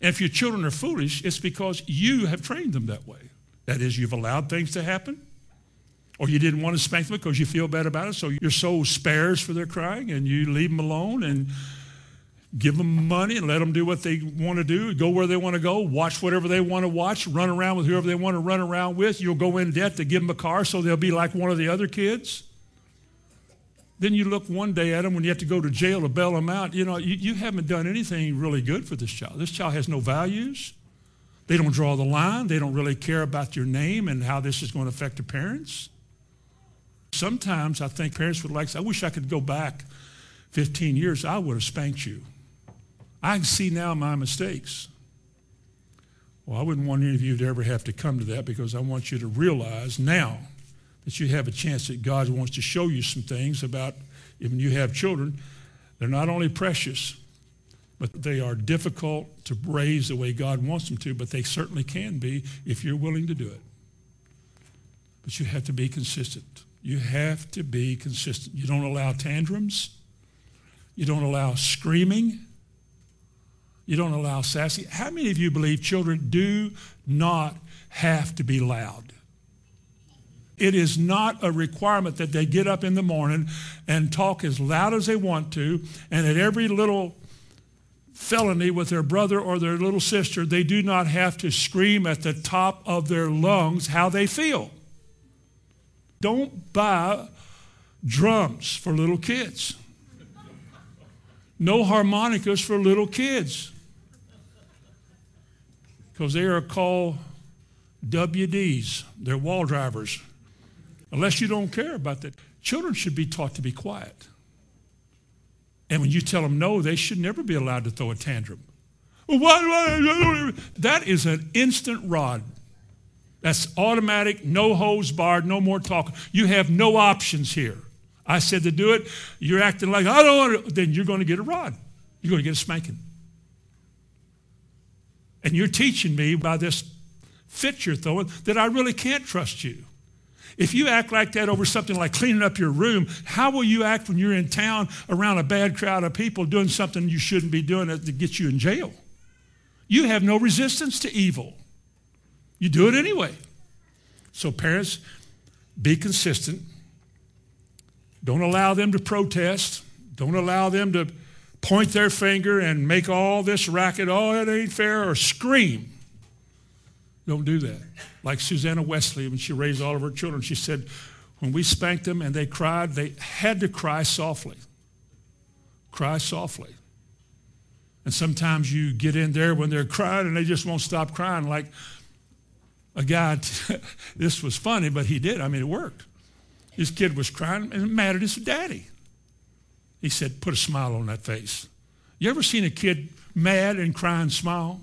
A: And if your children are foolish, it's because you have trained them that way. That is, you've allowed things to happen, or you didn't want to spank them because you feel bad about it, so your soul spares for their crying, and you leave them alone and give them money and let them do what they want to do, go where they want to go, watch whatever they want to watch, run around with whoever they want to run around with. You'll go in debt to give them a car so they'll be like one of the other kids. Then you look one day at them when you have to go to jail to bail them out. You know, you, you haven't done anything really good for this child. This child has no values. They don't draw the line. They don't really care about your name and how this is going to affect the parents. Sometimes I think parents would like, to say, I wish I could go back 15 years. I would have spanked you. I can see now my mistakes. Well, I wouldn't want any of you to ever have to come to that because I want you to realize now that you have a chance that God wants to show you some things about when you have children. They're not only precious, but they are difficult to raise the way God wants them to, but they certainly can be if you're willing to do it. But you have to be consistent. You have to be consistent. You don't allow tantrums. You don't allow screaming. You don't allow sassy. How many of you believe children do not have to be loud? It is not a requirement that they get up in the morning and talk as loud as they want to, and at every little felony with their brother or their little sister, they do not have to scream at the top of their lungs how they feel. Don't buy drums for little kids. No harmonicas for little kids. Because they are called WDs. They're wall drivers unless you don't care about that. Children should be taught to be quiet. And when you tell them no, they should never be allowed to throw a tantrum. That is an instant rod. That's automatic, no hose barred, no more talking. You have no options here. I said to do it. You're acting like, I don't want to. Then you're going to get a rod. You're going to get a spanking. And you're teaching me by this fit you're throwing that I really can't trust you. If you act like that over something like cleaning up your room, how will you act when you're in town around a bad crowd of people doing something you shouldn't be doing that gets you in jail? You have no resistance to evil. You do it anyway. So, parents, be consistent. Don't allow them to protest. Don't allow them to point their finger and make all this racket, oh, it ain't fair, or scream. Don't do that. Like Susanna Wesley, when she raised all of her children, she said, when we spanked them and they cried, they had to cry softly. Cry softly. And sometimes you get in there when they're crying and they just won't stop crying. Like a guy, this was funny, but he did. I mean, it worked. His kid was crying and mad at his daddy. He said, put a smile on that face. You ever seen a kid mad and crying smile?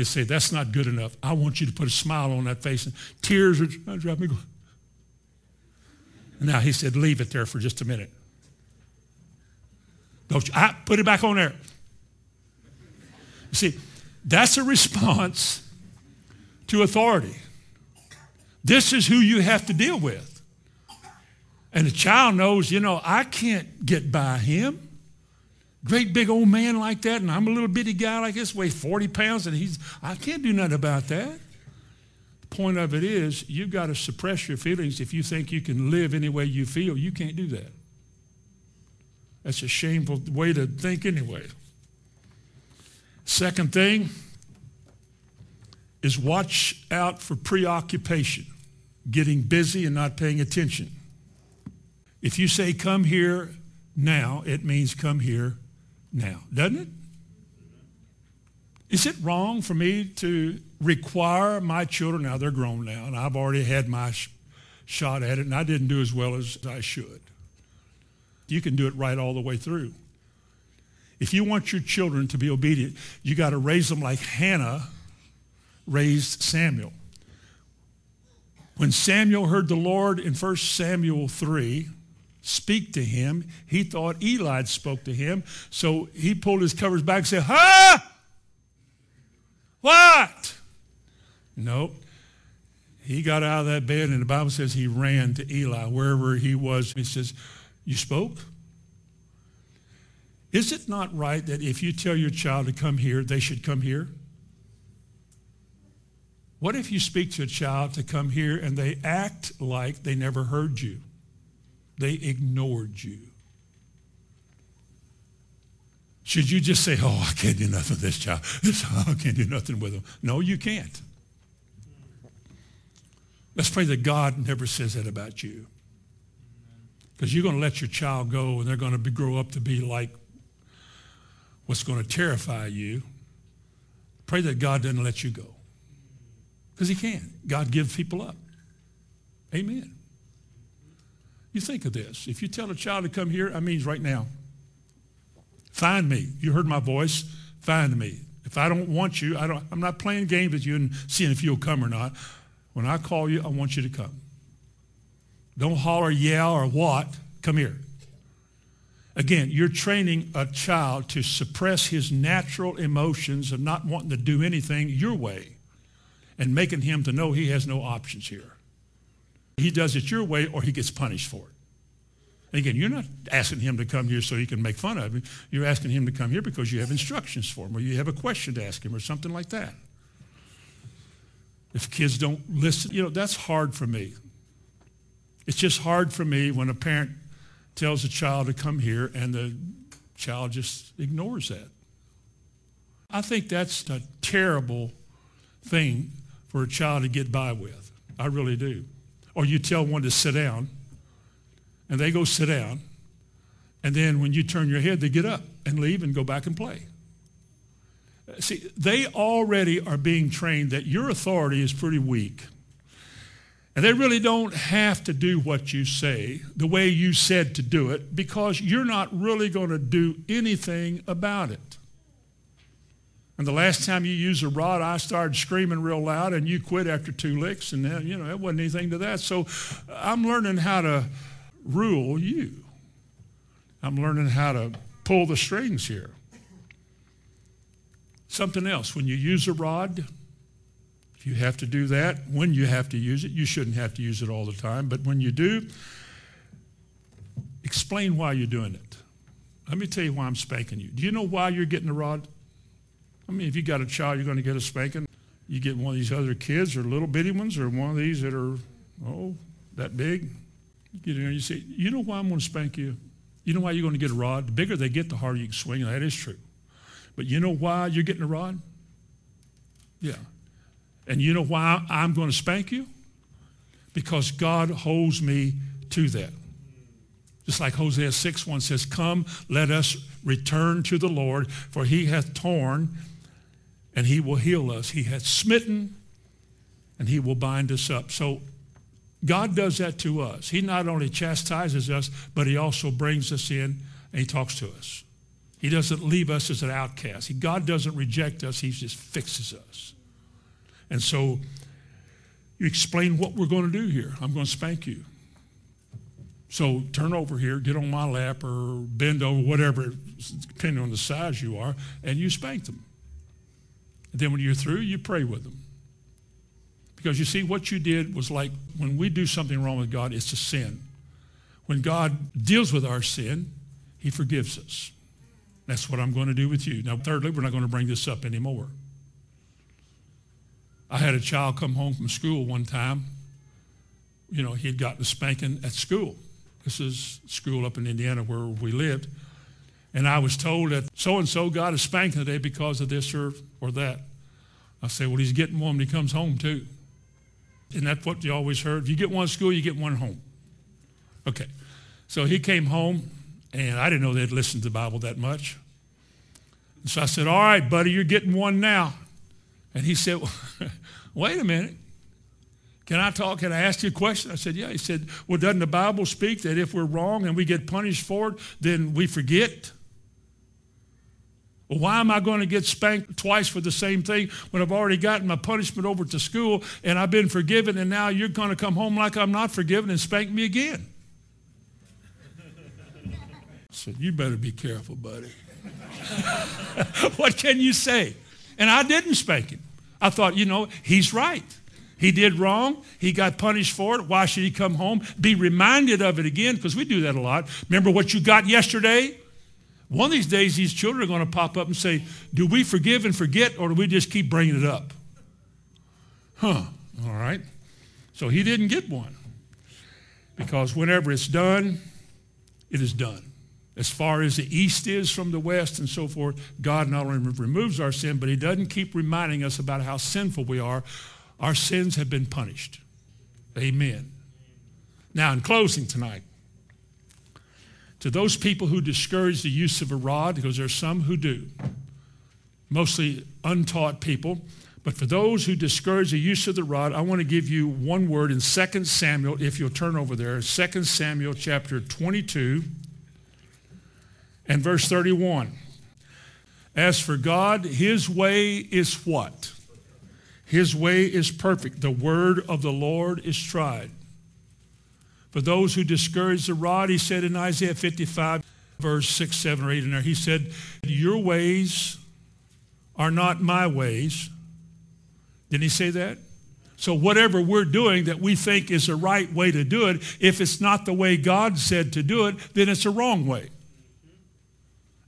A: They say, that's not good enough. I want you to put a smile on that face. And tears are driving me. Now he said, leave it there for just a minute. Don't you, I, put it back on there. You see, that's a response to authority. This is who you have to deal with. And the child knows, you know, I can't get by him. Great big old man like that, and I'm a little bitty guy like this, weigh 40 pounds, and he's, I can't do nothing about that. The point of it is, you've got to suppress your feelings if you think you can live any way you feel. You can't do that. That's a shameful way to think anyway. Second thing is watch out for preoccupation, getting busy and not paying attention. If you say come here now, it means come here now, doesn't it? Is it wrong for me to require my children, now they're grown now, and I've already had my sh- shot at it, and I didn't do as well as I should. You can do it right all the way through. If you want your children to be obedient, you got to raise them like Hannah raised Samuel. When Samuel heard the Lord in 1 Samuel 3 speak to him, he thought Eli spoke to him. So he pulled his covers back and said, Huh? What? Nope. He got out of that bed, and the Bible says he ran to Eli, wherever he was. He says, You spoke? Is it not right that if you tell your child to come here, they should come here? What if you speak to a child to come here and they act like they never heard you? They ignored you. Should you just say, oh, I can't do nothing with this child. I can't do nothing with them. No, you can't. Let's pray that God never says that about you. Because you're going to let your child go and they're going to grow up to be like what's going to terrify you. Pray that God doesn't let you go. Because he can. God gives people up. Amen. You think of this. If you tell a child to come here, I mean right now. Find me. You heard my voice. Find me. If I don't want you, I don't, I'm not playing games with you and seeing if you'll come or not. When I call you, I want you to come. Don't holler, yell, or what. Come here. Again, you're training a child to suppress his natural emotions of not wanting to do anything your way and making him to know he has no options here. He does it your way or he gets punished for it. And again, you're not asking him to come here so you can make fun of him. You're asking him to come here because you have instructions for him or you have a question to ask him or something like that. If kids don't listen, you know, that's hard for me. It's just hard for me when a parent tells a child to come here and the child just ignores that. I think that's a terrible thing for a child to get by with. I really do. Or you tell one to sit down, and they go sit down, and then when you turn your head, they get up and leave and go back and play. See, they already are being trained that your authority is pretty weak. And they really don't have to do what you say the way you said to do it because you're not really going to do anything about it. And the last time you used a rod, I started screaming real loud, and you quit after two licks, and then, you know, it wasn't anything to that. So I'm learning how to rule you. I'm learning how to pull the strings here. Something else, when you use a rod, if you have to do that, when you have to use it, you shouldn't have to use it all the time, but when you do, explain why you're doing it. Let me tell you why I'm spanking you. Do you know why you're getting the rod? I mean, if you got a child, you're going to get a spanking. You get one of these other kids or little bitty ones or one of these that are, oh, that big. You Get in there and you say, you know why I'm going to spank you? You know why you're going to get a rod? The bigger they get, the harder you can swing. That is true. But you know why you're getting a rod? Yeah. And you know why I'm going to spank you? Because God holds me to that. Just like Hosea 6 1 says, Come, let us return to the Lord, for he hath torn and he will heal us. He has smitten and he will bind us up. So God does that to us. He not only chastises us, but he also brings us in and he talks to us. He doesn't leave us as an outcast. He, God doesn't reject us. He just fixes us. And so you explain what we're going to do here. I'm going to spank you. So turn over here, get on my lap, or bend over, whatever, depending on the size you are, and you spank them. And then when you're through, you pray with them. Because you see, what you did was like when we do something wrong with God, it's a sin. When God deals with our sin, he forgives us. That's what I'm going to do with you. Now, thirdly, we're not going to bring this up anymore. I had a child come home from school one time. You know, he'd gotten a spanking at school. This is school up in Indiana where we lived. And I was told that so-and-so got a spanking today because of this or, or that. I said, well, he's getting one when he comes home too. Isn't that what you always heard? If you get one at school, you get one at home. Okay. So he came home, and I didn't know they'd listened to the Bible that much. So I said, all right, buddy, you're getting one now. And he said, wait a minute. Can I talk? Can I ask you a question? I said, yeah. He said, well, doesn't the Bible speak that if we're wrong and we get punished for it, then we forget? Well, why am I going to get spanked twice for the same thing when I've already gotten my punishment over to school and I've been forgiven and now you're going to come home like I'm not forgiven and spank me again? I said, you better be careful, buddy. what can you say? And I didn't spank him. I thought, you know, he's right. He did wrong. He got punished for it. Why should he come home? Be reminded of it again, because we do that a lot. Remember what you got yesterday? One of these days, these children are going to pop up and say, Do we forgive and forget, or do we just keep bringing it up? Huh, all right. So he didn't get one. Because whenever it's done, it is done. As far as the east is from the west and so forth, God not only removes our sin, but he doesn't keep reminding us about how sinful we are. Our sins have been punished. Amen. Now, in closing tonight, to those people who discourage the use of a rod, because there are some who do, mostly untaught people. But for those who discourage the use of the rod, I want to give you one word in 2 Samuel, if you'll turn over there, 2 Samuel chapter 22 and verse 31. As for God, his way is what? His way is perfect. The word of the Lord is tried. For those who discourage the rod, he said in Isaiah 55, verse 6, 7, or 8 in there, he said, Your ways are not my ways. Didn't he say that? So whatever we're doing that we think is the right way to do it, if it's not the way God said to do it, then it's a wrong way.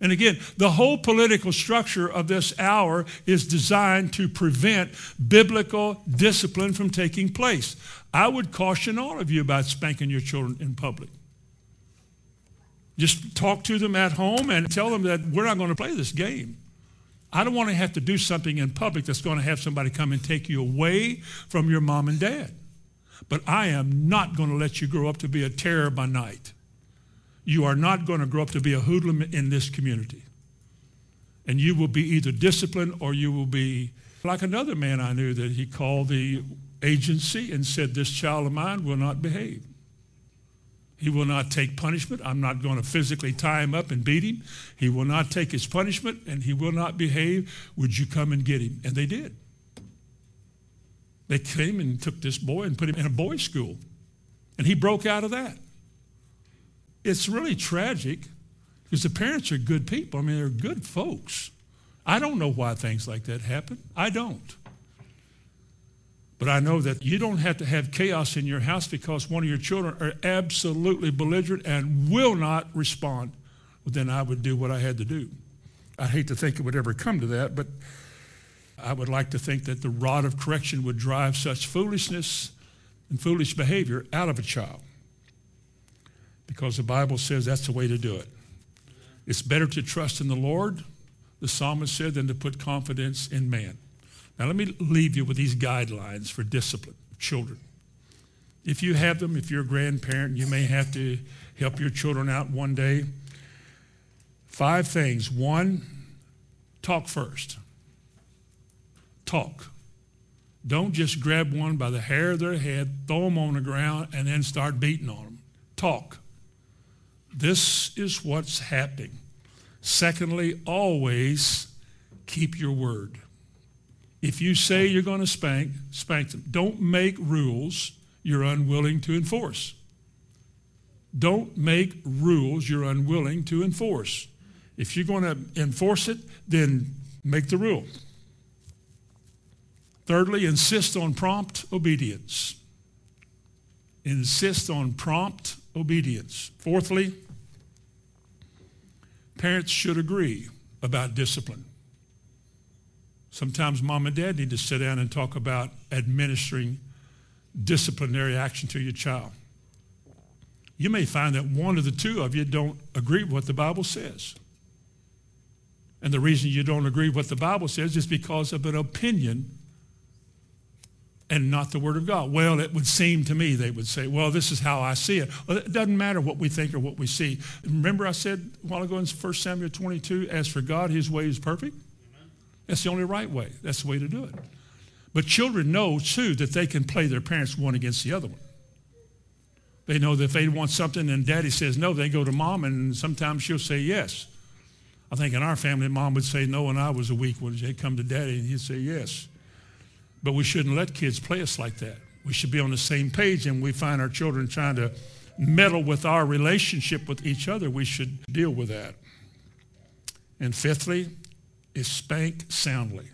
A: And again, the whole political structure of this hour is designed to prevent biblical discipline from taking place. I would caution all of you about spanking your children in public. Just talk to them at home and tell them that we're not going to play this game. I don't want to have to do something in public that's going to have somebody come and take you away from your mom and dad. But I am not going to let you grow up to be a terror by night you are not going to grow up to be a hoodlum in this community. And you will be either disciplined or you will be like another man I knew that he called the agency and said, This child of mine will not behave. He will not take punishment. I'm not going to physically tie him up and beat him. He will not take his punishment and he will not behave. Would you come and get him? And they did. They came and took this boy and put him in a boys' school. And he broke out of that it's really tragic because the parents are good people. I mean, they're good folks. I don't know why things like that happen. I don't. But I know that you don't have to have chaos in your house because one of your children are absolutely belligerent and will not respond. Well, then I would do what I had to do. I hate to think it would ever come to that, but I would like to think that the rod of correction would drive such foolishness and foolish behavior out of a child. Because the Bible says that's the way to do it. It's better to trust in the Lord, the psalmist said, than to put confidence in man. Now, let me leave you with these guidelines for discipline of children. If you have them, if you're a grandparent, you may have to help your children out one day. Five things. One, talk first. Talk. Don't just grab one by the hair of their head, throw them on the ground, and then start beating on them. Talk. This is what's happening. Secondly, always keep your word. If you say you're going to spank, spank them. Don't make rules you're unwilling to enforce. Don't make rules you're unwilling to enforce. If you're going to enforce it, then make the rule. Thirdly, insist on prompt obedience. Insist on prompt obedience. Fourthly, parents should agree about discipline. Sometimes mom and dad need to sit down and talk about administering disciplinary action to your child. You may find that one of the two of you don't agree with what the Bible says. And the reason you don't agree with what the Bible says is because of an opinion and not the Word of God. Well, it would seem to me, they would say, well, this is how I see it. Well, it doesn't matter what we think or what we see. Remember I said a while ago in 1 Samuel 22, as for God, his way is perfect? That's the only right way. That's the way to do it. But children know, too, that they can play their parents one against the other one. They know that if they want something and daddy says no, they go to mom, and sometimes she'll say yes. I think in our family, mom would say no, and I was a weak one. They'd come to daddy, and he'd say yes. But we shouldn't let kids play us like that. We should be on the same page, and we find our children trying to meddle with our relationship with each other. We should deal with that. And fifthly, is spank soundly.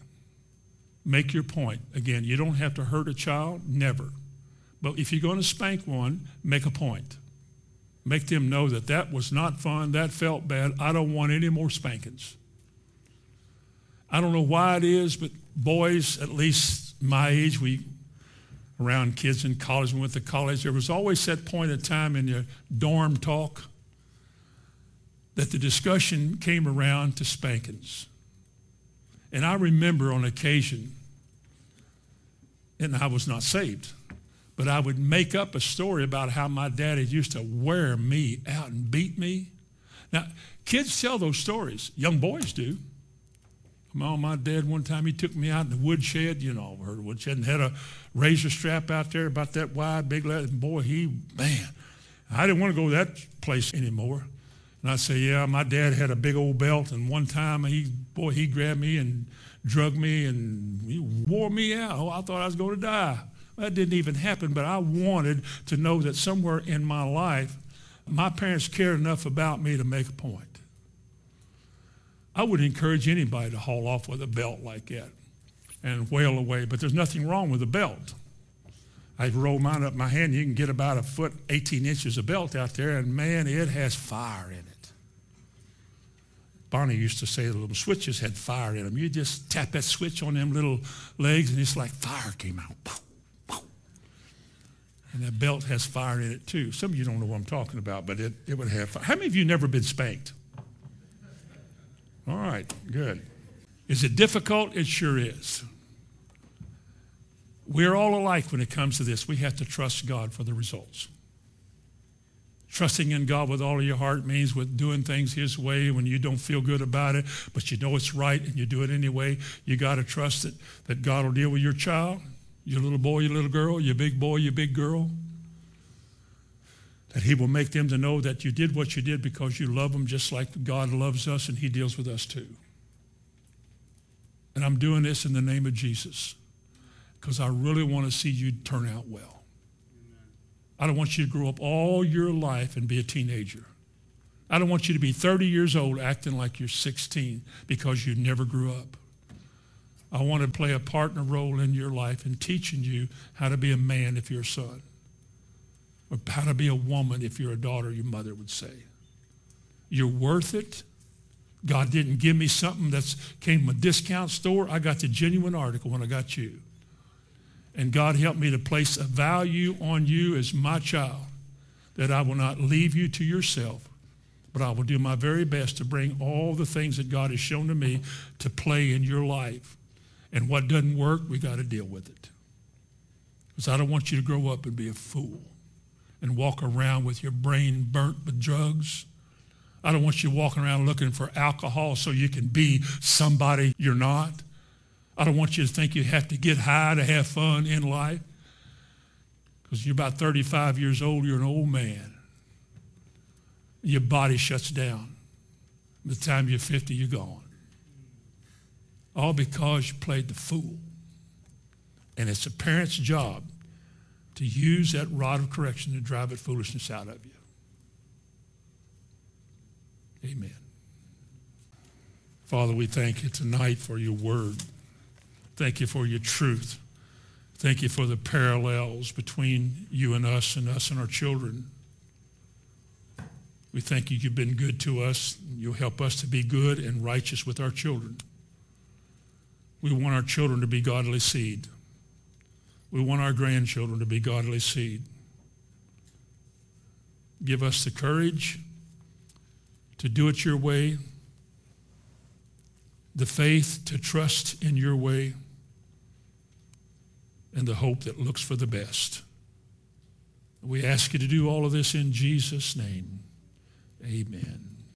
A: Make your point. Again, you don't have to hurt a child, never. But if you're going to spank one, make a point. Make them know that that was not fun, that felt bad. I don't want any more spankings. I don't know why it is, but boys, at least my age, we around kids in college, we went to college, there was always that point of time in your dorm talk that the discussion came around to spankings. And I remember on occasion, and I was not saved, but I would make up a story about how my daddy used to wear me out and beat me. Now, kids tell those stories. Young boys do. Mom, my dad one time he took me out in the woodshed, you know, heard woodshed, and had a razor strap out there about that wide, big. Leather. Boy, he man, I didn't want to go to that place anymore. And I say, yeah, my dad had a big old belt, and one time he, boy, he grabbed me and drug me, and he wore me out. Oh, I thought I was going to die. That didn't even happen, but I wanted to know that somewhere in my life, my parents cared enough about me to make a point. I would encourage anybody to haul off with a belt like that and wail away, but there's nothing wrong with a belt. I roll mine up my hand. You can get about a foot, 18 inches of belt out there, and man, it has fire in it. Barney used to say the little switches had fire in them. You just tap that switch on them little legs, and it's like fire came out. And that belt has fire in it too. Some of you don't know what I'm talking about, but it, it would have fire. How many of you never been spanked? All right, good. Is it difficult? It sure is. We're all alike when it comes to this. We have to trust God for the results. Trusting in God with all of your heart means with doing things His way when you don't feel good about it, but you know it's right and you do it anyway. You got to trust that, that God will deal with your child, your little boy, your little girl, your big boy, your big girl that he will make them to know that you did what you did because you love them just like God loves us and he deals with us too. And I'm doing this in the name of Jesus because I really want to see you turn out well. I don't want you to grow up all your life and be a teenager. I don't want you to be 30 years old acting like you're 16 because you never grew up. I want to play a partner role in your life in teaching you how to be a man if you're a son or how to be a woman if you're a daughter, your mother would say. You're worth it. God didn't give me something that came from a discount store. I got the genuine article when I got you. And God helped me to place a value on you as my child that I will not leave you to yourself, but I will do my very best to bring all the things that God has shown to me to play in your life. And what doesn't work, we got to deal with it. Because I don't want you to grow up and be a fool and walk around with your brain burnt with drugs. I don't want you walking around looking for alcohol so you can be somebody you're not. I don't want you to think you have to get high to have fun in life. Because you're about 35 years old, you're an old man. Your body shuts down. By the time you're 50, you're gone. All because you played the fool. And it's a parent's job to use that rod of correction to drive that foolishness out of you. Amen. Father, we thank you tonight for your word. Thank you for your truth. Thank you for the parallels between you and us and us and our children. We thank you you've been good to us. You'll help us to be good and righteous with our children. We want our children to be godly seed. We want our grandchildren to be godly seed. Give us the courage to do it your way, the faith to trust in your way, and the hope that looks for the best. We ask you to do all of this in Jesus' name. Amen.